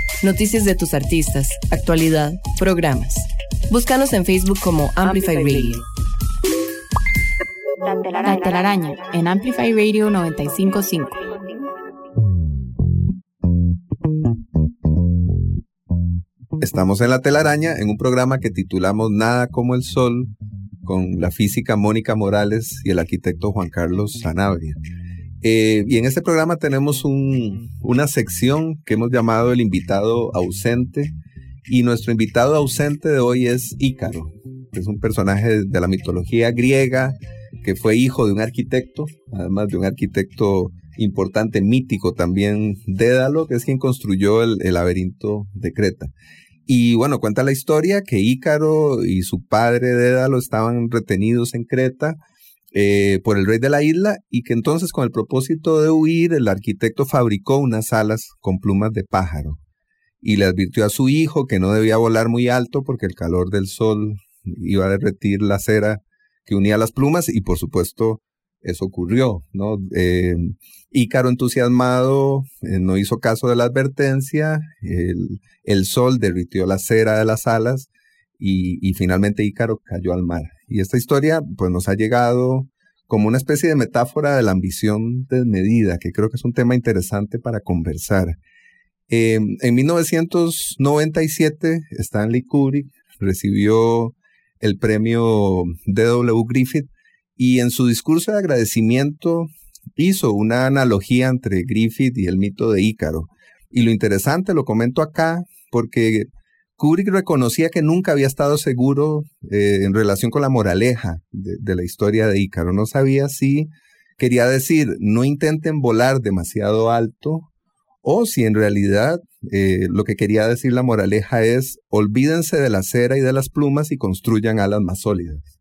Noticias de tus artistas, actualidad, programas. Búscanos en Facebook como Amplify Radio. La telaraña en Amplify Radio 955. Estamos en la telaraña en un programa que titulamos Nada como el Sol con la física Mónica Morales y el arquitecto Juan Carlos Sanabria. Eh, y en este programa tenemos una sección que hemos llamado el invitado ausente. Y nuestro invitado ausente de hoy es Ícaro, es un personaje de la mitología griega que fue hijo de un arquitecto, además de un arquitecto importante, mítico también, Dédalo, que es quien construyó el, el laberinto de Creta. Y bueno, cuenta la historia que Ícaro y su padre Dédalo estaban retenidos en Creta eh, por el rey de la isla y que entonces con el propósito de huir el arquitecto fabricó unas alas con plumas de pájaro y le advirtió a su hijo que no debía volar muy alto porque el calor del sol iba a derretir la cera que unía las plumas y por supuesto eso ocurrió, ¿no? Eh, Ícaro entusiasmado eh, no hizo caso de la advertencia, el, sol derritió la cera de las alas y, y finalmente Ícaro cayó al mar. Y esta historia pues nos ha llegado como una especie de metáfora de la ambición desmedida, que creo que es un tema interesante para conversar. Eh, en 1997, Stanley Kubrick recibió el premio D.W. Griffith y en su discurso de agradecimiento hizo una analogía entre Griffith y el mito de Ícaro. Y lo interesante, lo comento acá, porque Kubrick reconocía que nunca había estado seguro eh, en relación con la moraleja de, la historia de Ícaro. No sabía si quería decir no intenten volar demasiado alto o si en realidad eh, lo que quería decir la moraleja es olvídense de la cera y de las plumas y construyan alas más sólidas.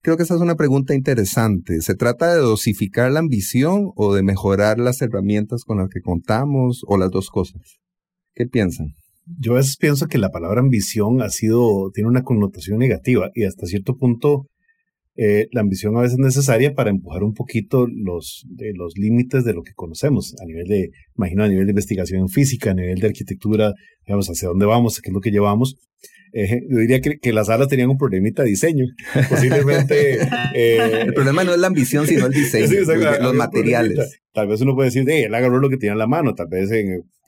Creo que esa es una pregunta interesante. ¿Se trata de dosificar la ambición o de mejorar las herramientas con las que contamos o las dos cosas? ¿Qué piensan? Yo a veces pienso que la palabra ambición ha sido, tiene una connotación negativa y hasta cierto punto eh, la ambición a veces es necesaria para empujar un poquito los, de los límites de lo que conocemos a nivel de, imagino, a nivel de investigación física, a nivel de arquitectura, digamos, hacia dónde vamos, qué es lo que llevamos. Eh, yo diría que, que, las salas tenían un problemita de diseño. Posiblemente. Eh, el problema no es la ambición, sino el diseño, los materiales. Tal vez uno puede decir, él agarró lo que tenía en la mano. Tal vez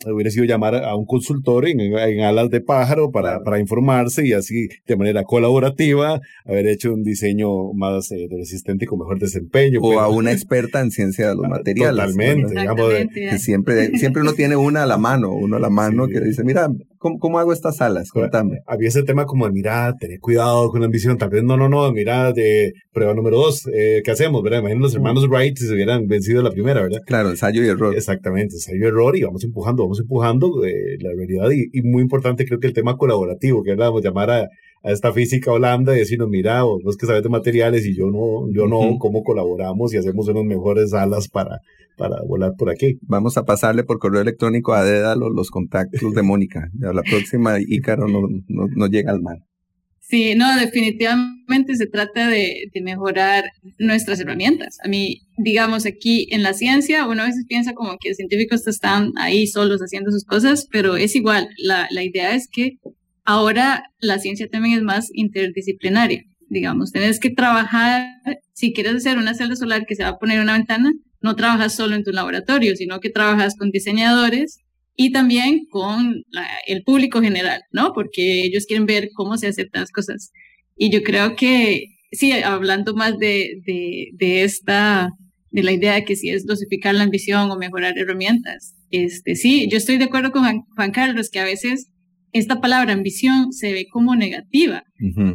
hubiera sido llamar a un consultor en, en alas de pájaro para, para, informarse y así de manera colaborativa haber hecho un diseño más eh, resistente y con mejor desempeño. O a una experta en ciencia de los materiales. Totalmente. Digamos, que siempre, siempre uno tiene una a la mano, uno a la mano que dice, mira, ¿cómo, ¿cómo, hago estas alas? Cuéntame. Había ese tema como de, mira, tener cuidado con la ambición. Tal vez, no, no, no, mira, de prueba número dos, eh, ¿qué hacemos? ¿verdad? Imagínate los hermanos Wright si se hubieran vencido la primera, ¿verdad? Claro, ensayo y error. Exactamente, ensayo y error y vamos empujando, vamos empujando eh, la realidad y, y, muy importante creo que el tema colaborativo, que hablábamos, llamar a, a esta física holanda y decirnos, mira, vos que sabes de materiales y yo no, yo no, cómo colaboramos y hacemos unas mejores alas para, para volar por aquí. Vamos a pasarle por correo electrónico a Deda los, contactos de Mónica. la próxima Ícaro no, no, no, llega al mar. Sí, no, definitivamente se trata de, de, mejorar nuestras herramientas. A mí, digamos, aquí en la ciencia, uno a veces piensa como que los científicos están ahí solos haciendo sus cosas, pero es igual. La, la idea es que ahora la ciencia también es más interdisciplinaria. Digamos, tienes que trabajar, si quieres hacer una celda solar que se va a poner en una ventana, no trabajas solo en tu laboratorio, sino que trabajas con diseñadores y también con el público general, ¿no? Porque ellos quieren ver cómo se hacen las cosas. Y yo creo que, sí, hablando más de, de, de esta, de la idea de que si es dosificar la ambición o mejorar herramientas, este, sí, yo estoy de acuerdo con Juan Carlos que a veces esta palabra ambición se ve como negativa.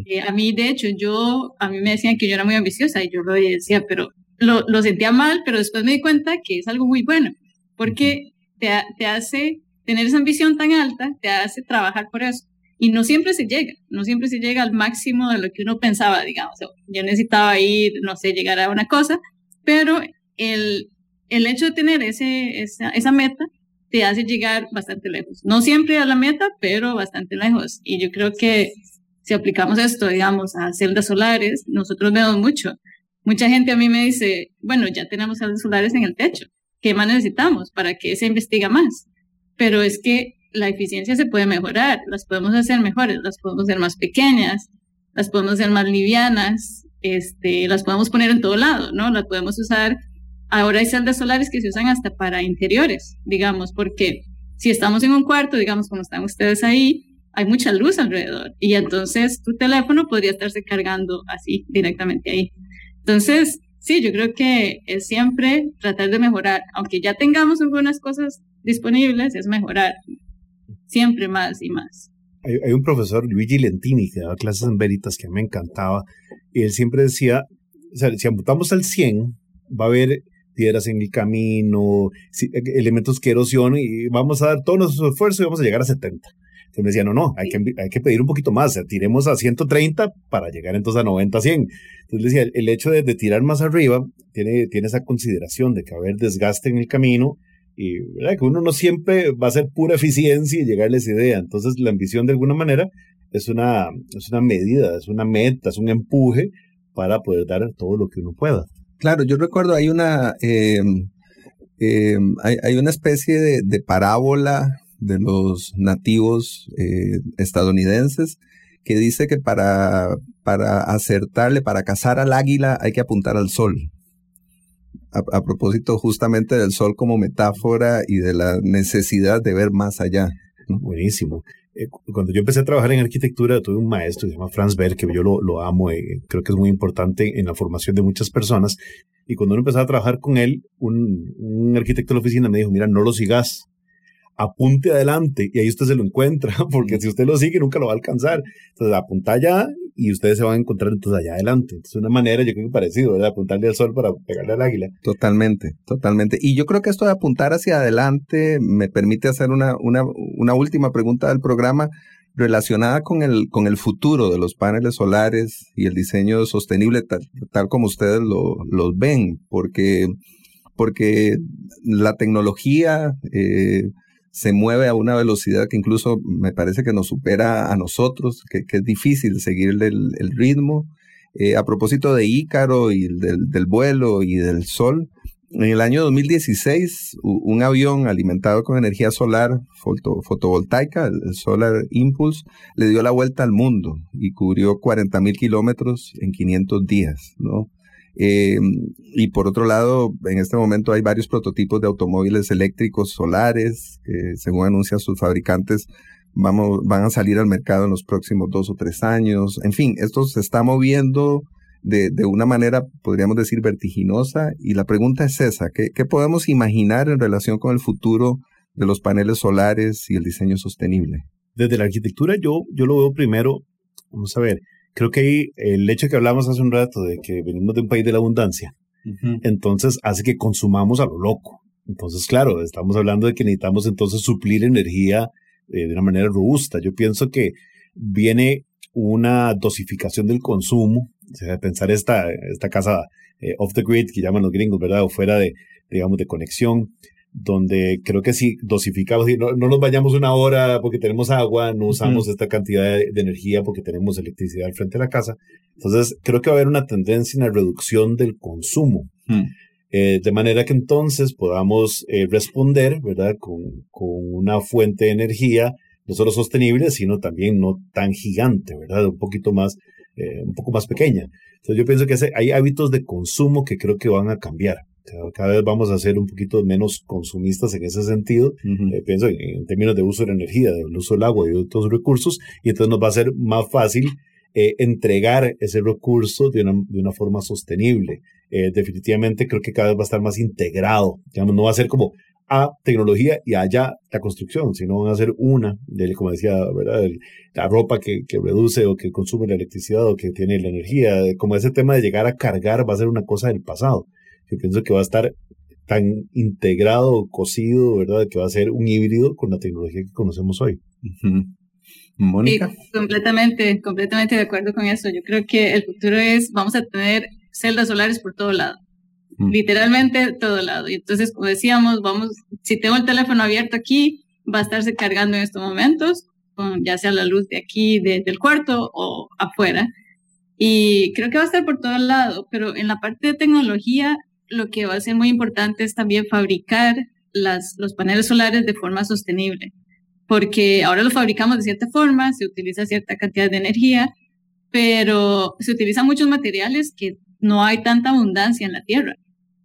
Eh, a mí, de hecho, yo, a mí me decían que yo era muy ambiciosa y yo lo decía, pero lo, lo sentía mal, pero después me di cuenta que es algo muy bueno, porque te, te hace tener esa ambición tan alta, te hace trabajar por eso. y no siempre se llega, no siempre se llega al máximo de lo que uno pensaba, digamos. Yo necesitaba ir, no sé, llegar a una cosa, pero el, el hecho de tener ese, esa, esa meta te hace llegar bastante lejos. No siempre a la meta, pero bastante lejos. Y yo creo que si aplicamos esto, digamos, a celdas solares, nosotros vemos mucho. Mucha gente a mí me dice, bueno, ya tenemos celdas solares en el techo. ¿Qué más necesitamos para que se investiga más? Pero es que la eficiencia se puede mejorar, las podemos hacer mejores, las podemos hacer más pequeñas, las podemos hacer más livianas, este, las podemos poner en todo lado, ¿no? Las podemos usar. Ahora hay celdas solares que se usan hasta para interiores, digamos, porque si estamos en un cuarto, digamos, como están ustedes ahí, hay mucha luz alrededor y entonces tu teléfono podría estarse cargando así directamente ahí. Entonces, sí, yo creo que es siempre tratar de mejorar, aunque ya tengamos algunas cosas disponibles, es mejorar siempre más y más. Hay, un profesor, Luigi Lentini, que daba clases en Veritas que a mí me encantaba, y él siempre decía, o sea, si apuntamos al 100, va a haber piedras en el camino, elementos que erosionan y vamos a dar todo nuestro esfuerzo y vamos a llegar a 70. Entonces me decía, no, no, hay que, hay que pedir un poquito más, o sea, tiremos a 130 para llegar entonces a 90, 100. Entonces decía, el, hecho de, de, tirar más arriba tiene, tiene esa consideración de que haber desgaste en el camino y ¿verdad? que uno no siempre va a ser pura eficiencia y llegarle a esa idea. Entonces la ambición de alguna manera es una, es una medida, es una meta, es un empuje para poder dar todo lo que uno pueda. Claro, yo recuerdo hay una, em, em, hay, hay, una especie de, de, parábola de los nativos eh, estadounidenses que dice que para, para acertarle, para cazar al águila hay que apuntar al sol a, propósito justamente del sol como metáfora y de la necesidad de ver más allá. Buenísimo. Eh, cuando yo empecé a trabajar en arquitectura, tuve un maestro, se llama Franz Berg, que yo lo, amo, eh, creo que es muy importante en la formación de muchas personas. Y cuando uno empezó a trabajar con él, un, un arquitecto de la oficina me dijo, mira, no lo sigas, apunte adelante y ahí usted se lo encuentra, porque si usted lo sigue nunca lo va a alcanzar. Entonces apunta allá y ustedes se van a encontrar entonces allá adelante. Es una manera, yo creo que parecido, ¿verdad? Apuntarle al sol para pegarle al águila. Totalmente, totalmente. Y yo creo que esto de apuntar hacia adelante me permite hacer una, una, una última pregunta del programa relacionada con el, con el futuro de los paneles solares y el diseño sostenible tal, como ustedes lo, los ven, porque, porque la tecnología... Eh, se mueve a una velocidad que incluso me parece que nos supera a nosotros, que, es difícil seguirle el, ritmo. Eh, a propósito de Ícaro y del, vuelo y del sol, en el año 2016 un avión alimentado con energía solar fotovoltaica, el Solar Impulse, le dio la vuelta al mundo y cubrió 40 mil kilómetros en 500 días, ¿no? Eh, y por otro lado, en este momento hay varios prototipos de automóviles eléctricos solares que, según anuncian sus fabricantes, vamos, van a salir al mercado en los próximos dos o tres años. En fin, esto se está moviendo de, de una manera, podríamos decir, vertiginosa. Y la pregunta es esa, ¿qué, ¿qué podemos imaginar en relación con el futuro de los paneles solares y el diseño sostenible? Desde la arquitectura yo, yo lo veo primero, vamos a ver, creo que ahí el hecho que hablamos hace un rato de que venimos de un país de la abundancia, entonces hace que consumamos a lo loco. Entonces, claro, estamos hablando de que necesitamos entonces suplir energía eh, de una manera robusta. Yo pienso que viene una dosificación del consumo, o sea, pensar esta, esta casa eh, off the grid que llaman los gringos, ¿verdad? O fuera de, digamos, de conexión donde creo que si dosificamos, no, no nos bañamos una hora porque tenemos agua, no usamos esta cantidad de, energía porque tenemos electricidad al frente de la casa. Entonces, creo que va a haber una tendencia en la reducción del consumo. Eh, de manera que entonces podamos eh, responder, ¿verdad? Con, con, una fuente de energía no solo sostenible, sino también no tan gigante, ¿verdad? Un poquito más, eh, un poco más pequeña. Entonces yo pienso que hay hábitos de consumo que creo que van a cambiar. Cada vez vamos a ser un poquito menos consumistas en ese sentido. Eh, pienso en, términos de uso de la energía, del uso del agua y de otros recursos, y entonces nos va a ser más fácil eh, entregar ese recurso de una, de una forma sostenible. Eh, definitivamente creo que cada vez va a estar más integrado. Digamos, no va a ser como a tecnología y allá la construcción, sino van a ser una, de, como decía, ¿verdad? la ropa que, que, reduce o que consume la electricidad o que tiene la energía, como ese tema de llegar a cargar va a ser una cosa del pasado que pienso que va a estar tan integrado, cocido, ¿verdad? Que va a ser un híbrido con la tecnología que conocemos hoy. Mónica. Sí, completamente, completamente de acuerdo con eso. Yo creo que el futuro es, vamos a tener celdas solares por todo lado. Mm. Literalmente todo lado. Y entonces, como decíamos, vamos, si tengo el teléfono abierto aquí, va a estarse cargando en estos momentos, con ya sea la luz de aquí, del cuarto o afuera. Y creo que va a estar por todo lado, pero en la parte de tecnología, lo que va a ser muy importante es también fabricar las, los paneles solares de forma sostenible, porque ahora los fabricamos de cierta forma, se utiliza cierta cantidad de energía, pero se utilizan muchos materiales que no hay tanta abundancia en la Tierra.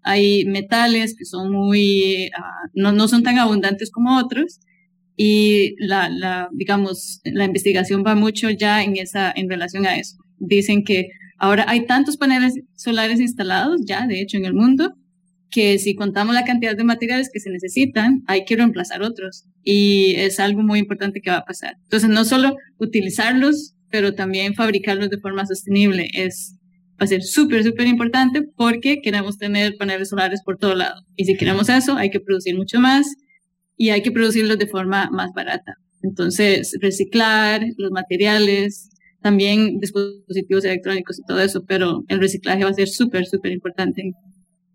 Hay metales que son muy, uh, no, no son tan abundantes como otros, y la, la, digamos, la investigación va mucho ya en, esa, en relación a eso. Dicen que ahora hay tantos paneles solares instalados ya, de hecho, en el mundo, que si contamos la cantidad de materiales que se necesitan, hay que reemplazar otros. Y es algo muy importante que va a pasar. Entonces, no solo utilizarlos, pero también fabricarlos de forma sostenible es va a ser súper, súper importante porque queremos tener paneles solares por todo lado. Y si queremos eso, hay que producir mucho más y hay que producirlos de forma más barata. Entonces, reciclar los materiales, también dispositivos electrónicos y todo eso, pero el reciclaje va a ser súper, súper importante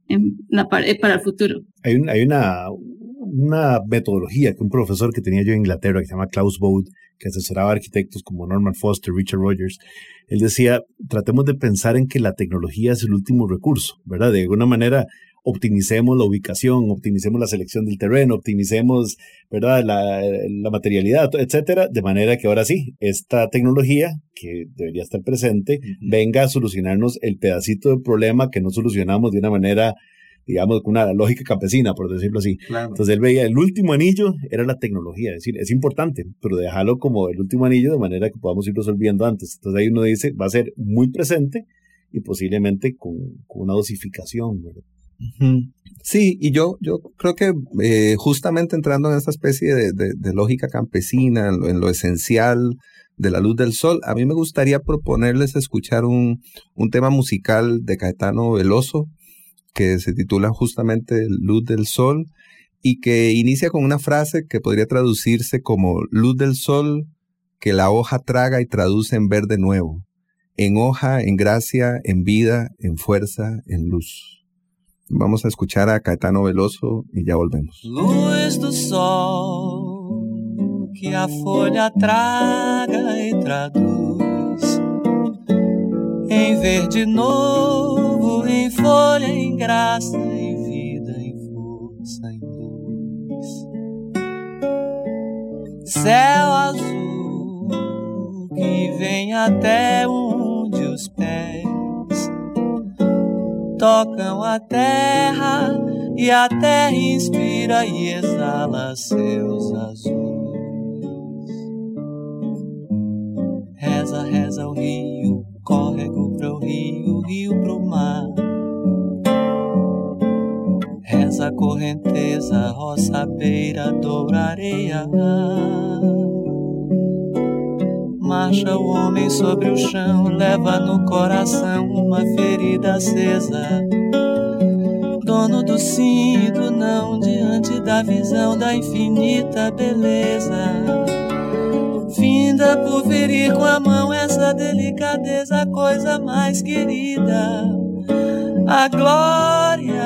en la, eh, para el futuro. Hay, hay una, una metodología que un profesor que tenía yo en Inglaterra que se llama Klaus Bode, que asesoraba a arquitectos como Norman Foster, Richard Rogers, él decía, tratemos de pensar en que la tecnología es el último recurso, ¿verdad? De alguna manera, optimicemos la ubicación, optimicemos la selección del terreno, optimicemos, ¿verdad? La, la, materialidad, etcétera, de manera que ahora sí, esta tecnología que debería estar presente venga a solucionarnos el pedacito de problema que no solucionamos de una manera digamos, con una lógica campesina, por decirlo así. Entonces él veía, el último anillo era la tecnología, es decir, es importante, pero dejarlo como el último anillo de manera que podamos ir resolviendo antes. Entonces ahí uno dice, va a ser muy presente y posiblemente con, con una dosificación, ¿verdad? Sí, y yo, yo creo que eh, justamente entrando en esta especie de, lógica campesina, en lo, esencial de la luz del sol, a mí me gustaría proponerles escuchar un, un tema musical de Caetano Veloso que se titula justamente Luz del Sol y que inicia con una frase que podría traducirse como Luz del Sol que la hoja traga y traduce en verde nuevo, en hoja, en gracia, en vida, en fuerza, en luz. Vamos a escuchar a Caetano Veloso y ya volvemos. Luz do sol que a folha traga e traduz em verde novo, em folha, em graça, em vida, em força, em luz. Céu azul que vem até onde os pés tocam a terra e a terra inspira e exala seus azuis. Reza, reza o rio, córrego pro rio, rio pro mar. Reza a correnteza, roça, beira, doura, areia. Marcha o homem sobre o chão, leva no coração uma ferida acesa. Dono do do não, diante da visão da infinita beleza. Finda por ferir com a mão essa delicadeza, coisa mais querida. A glória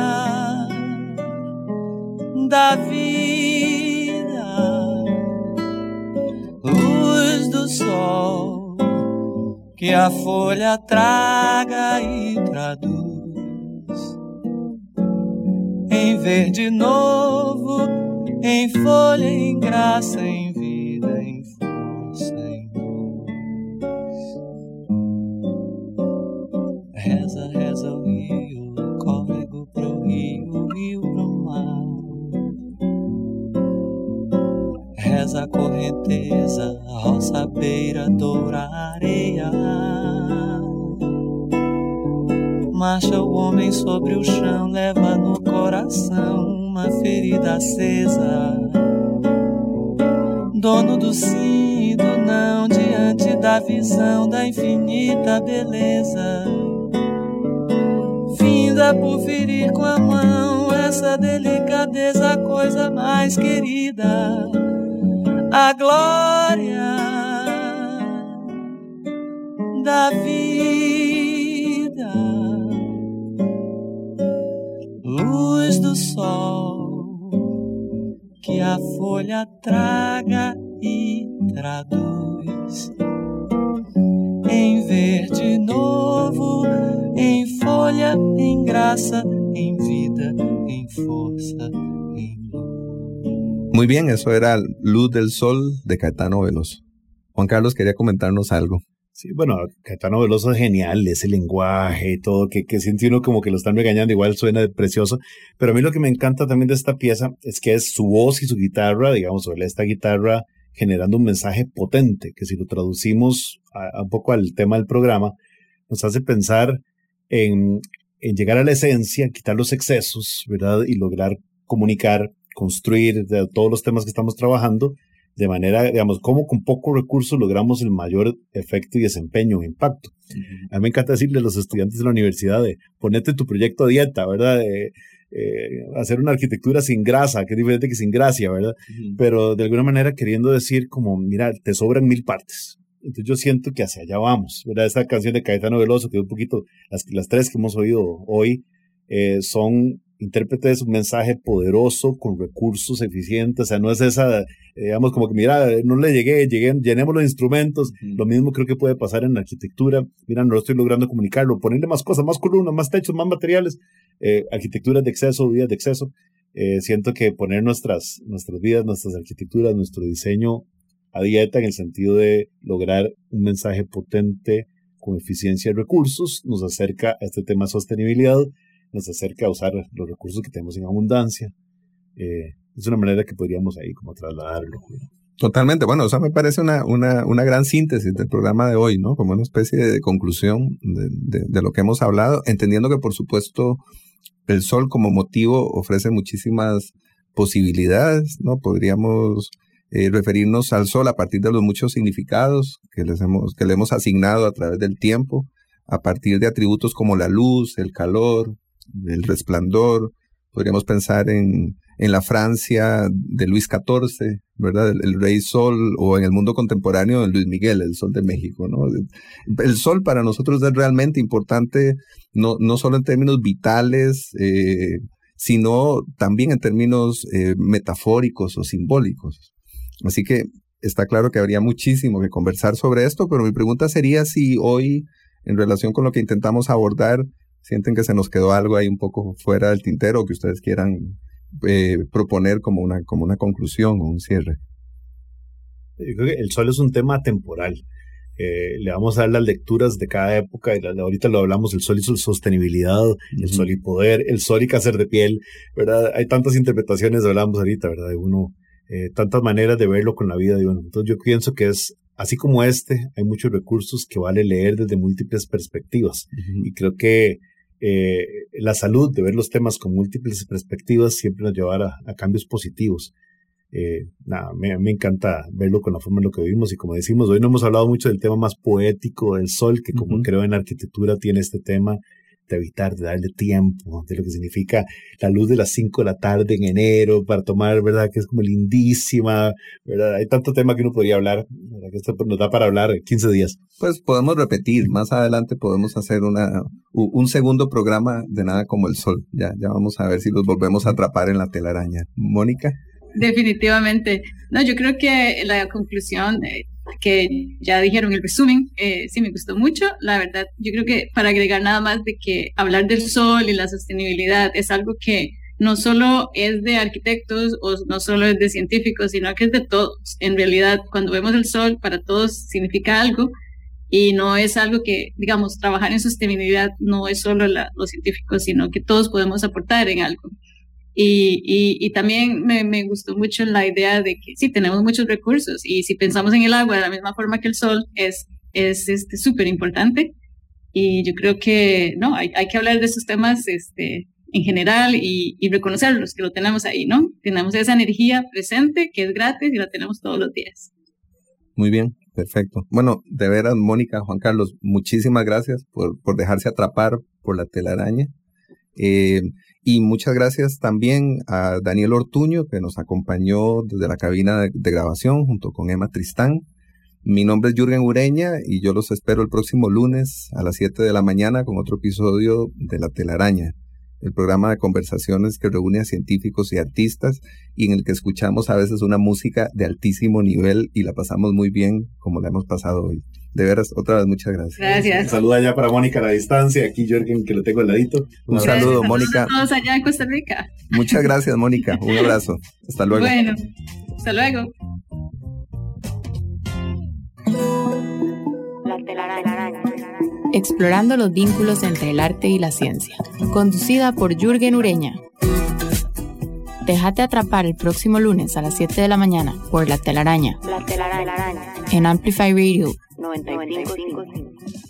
da vida sol que a folha traga e traduz. Em verde novo, em folha, em graça, em Reza a correnteza, roça beira, doura areia. Marcha o homem sobre o chão, leva no coração uma ferida acesa. Dono do sim e do não, diante da visão da infinita beleza. Finda por ferir com a mão essa delicadeza, a coisa mais querida a glória da vida, luz do sol que a folha traga e traduz. Em verde novo, em folha, em graça, em vida, em força, Muy bien, eso era Luz del Sol de Caetano Veloso. Juan Carlos quería comentarnos algo. Sí, bueno, Caetano Veloso es genial, ese lenguaje y todo, que, que siente uno como que lo están regañando, igual suena precioso, pero a mí lo que me encanta también de esta pieza es que es su voz y su guitarra, digamos, sobre esta guitarra generando un mensaje potente, que si lo traducimos a, un poco al tema del programa, nos hace pensar en, en llegar a la esencia, quitar los excesos, ¿verdad? Y lograr comunicar, construir de todos los temas que estamos trabajando, de manera, digamos, cómo con pocos recursos logramos el mayor efecto y desempeño, impacto. A mí me encanta decirle a los estudiantes de la universidad de ponete tu proyecto a dieta, ¿verdad? De, eh, hacer una arquitectura sin grasa, que es diferente que sin gracia, ¿verdad? Pero de alguna manera queriendo decir como, mira, te sobran mil partes. Entonces yo siento que hacia allá vamos, ¿verdad? Esta canción de Caetano Veloso, que es un poquito, las, las tres que hemos oído hoy, eh, son intérpretes un mensaje poderoso con recursos eficientes, o sea, no es esa, eh, digamos, como que mira, no le llegué, llegué llenemos los instrumentos, lo mismo creo que puede pasar en la arquitectura, mira, no estoy logrando comunicarlo, ponerle más cosas, más columnas, más techos, más materiales, eh, arquitecturas de exceso, vidas de exceso, eh, siento que poner nuestras, nuestras vidas, nuestras arquitecturas, nuestro diseño a dieta en el sentido de lograr un mensaje potente con eficiencia de recursos, nos acerca a este tema de sostenibilidad, nos acerca a usar los recursos que tenemos en abundancia. Eh, es una manera que podríamos ahí como trasladarlo. Totalmente. Bueno, eso me parece una, una, una, gran síntesis del programa de hoy, ¿no? Como una especie de conclusión de, de, de, lo que hemos hablado, entendiendo que, por supuesto, el sol como motivo ofrece muchísimas posibilidades, ¿no? Podríamos eh, referirnos al sol a partir de los muchos significados que, les hemos, que le hemos asignado a través del tiempo, a partir de atributos como la luz, el calor, el resplandor. Podríamos pensar en, en la Francia de Luis XIV, ¿verdad? El, rey sol, o en el mundo contemporáneo de Luis Miguel, el sol de México, ¿no? El sol para nosotros es realmente importante, no, no solo en términos vitales, eh, sino también en términos eh, metafóricos o simbólicos. Así que está claro que habría muchísimo que conversar sobre esto, pero mi pregunta sería si hoy, en relación con lo que intentamos abordar, sienten que se nos quedó algo ahí un poco fuera del tintero o que ustedes quieran eh, proponer como una, como una conclusión o un cierre. Yo creo que el sol es un tema temporal. Eh, le vamos a dar las lecturas de cada época, y la, ahorita lo hablamos, el sol y su sostenibilidad, uh -huh. el sol y poder, el sol y cáncer de piel, ¿verdad? Hay tantas interpretaciones, hablamos ahorita, ¿verdad? De uno, eh, tantas maneras de verlo con la vida de uno. Entonces yo pienso que es, así como este, hay muchos recursos que vale leer desde múltiples perspectivas. Uh -huh. Y creo que eh, la salud de ver los temas con múltiples perspectivas siempre nos llevará a, a cambios positivos. Eh, nada, me, me, encanta verlo con la forma en lo que vivimos y como decimos, hoy no hemos hablado mucho del tema más poético del sol, que como uh -huh. creo en la arquitectura tiene este tema de evitar, de darle tiempo, de lo que significa la luz de las 5 de la tarde en enero para tomar, ¿verdad? Que es como lindísima, ¿verdad? Hay tanto tema que uno podría hablar, ¿verdad? Que esto nos da para hablar 15 días. Pues podemos repetir, más adelante podemos hacer una, un segundo programa de nada como el sol. Ya, ya vamos a ver si los volvemos a atrapar en la telaraña. Mónica. Definitivamente. No, yo creo que la conclusión eh, que ya dijeron el resumen, eh, sí me gustó mucho. La verdad, yo creo que para agregar nada más de que hablar del sol y la sostenibilidad es algo que no solo es de arquitectos o no solo es de científicos, sino que es de todos. En realidad, cuando vemos el sol, para todos significa algo y no es algo que, digamos, trabajar en sostenibilidad no es solo los científicos, sino que todos podemos aportar en algo. Y, y, y, también me, me, gustó mucho la idea de que sí, tenemos muchos recursos y si pensamos en el agua de la misma forma que el sol, es es este súper importante. Y yo creo que, no, hay, hay que hablar de esos temas este, en general y, reconocerlos, que lo tenemos ahí, ¿no? Tenemos esa energía presente que es gratis y la tenemos todos los días. Muy bien, perfecto. Bueno, de veras, Mónica, Juan Carlos, muchísimas gracias por, por dejarse atrapar por la telaraña. Eh, y muchas gracias también a Daniel Ortuño, que nos acompañó desde la cabina de, de grabación junto con Emma Tristán. Mi nombre es Jürgen Ureña y yo los espero el próximo lunes a las 7 de la mañana con otro episodio de La Telaraña, el programa de conversaciones que reúne a científicos y artistas y en el que escuchamos a veces una música de altísimo nivel y la pasamos muy bien como la hemos pasado hoy. De veras, otra vez muchas gracias. Gracias. Saluda ya para Mónica a la distancia, aquí Jürgen que lo tengo al ladito. Un saludo, Mónica. A todos allá en Costa Rica. Muchas gracias, Mónica. Un abrazo. Hasta luego. Bueno, hasta luego. Explorando los vínculos entre el arte y la ciencia. Conducida por Jürgen Ureña. Déjate atrapar el próximo lunes a las 7 de la mañana por La Telaraña. La telaraña. En Amplify Radio 95.5.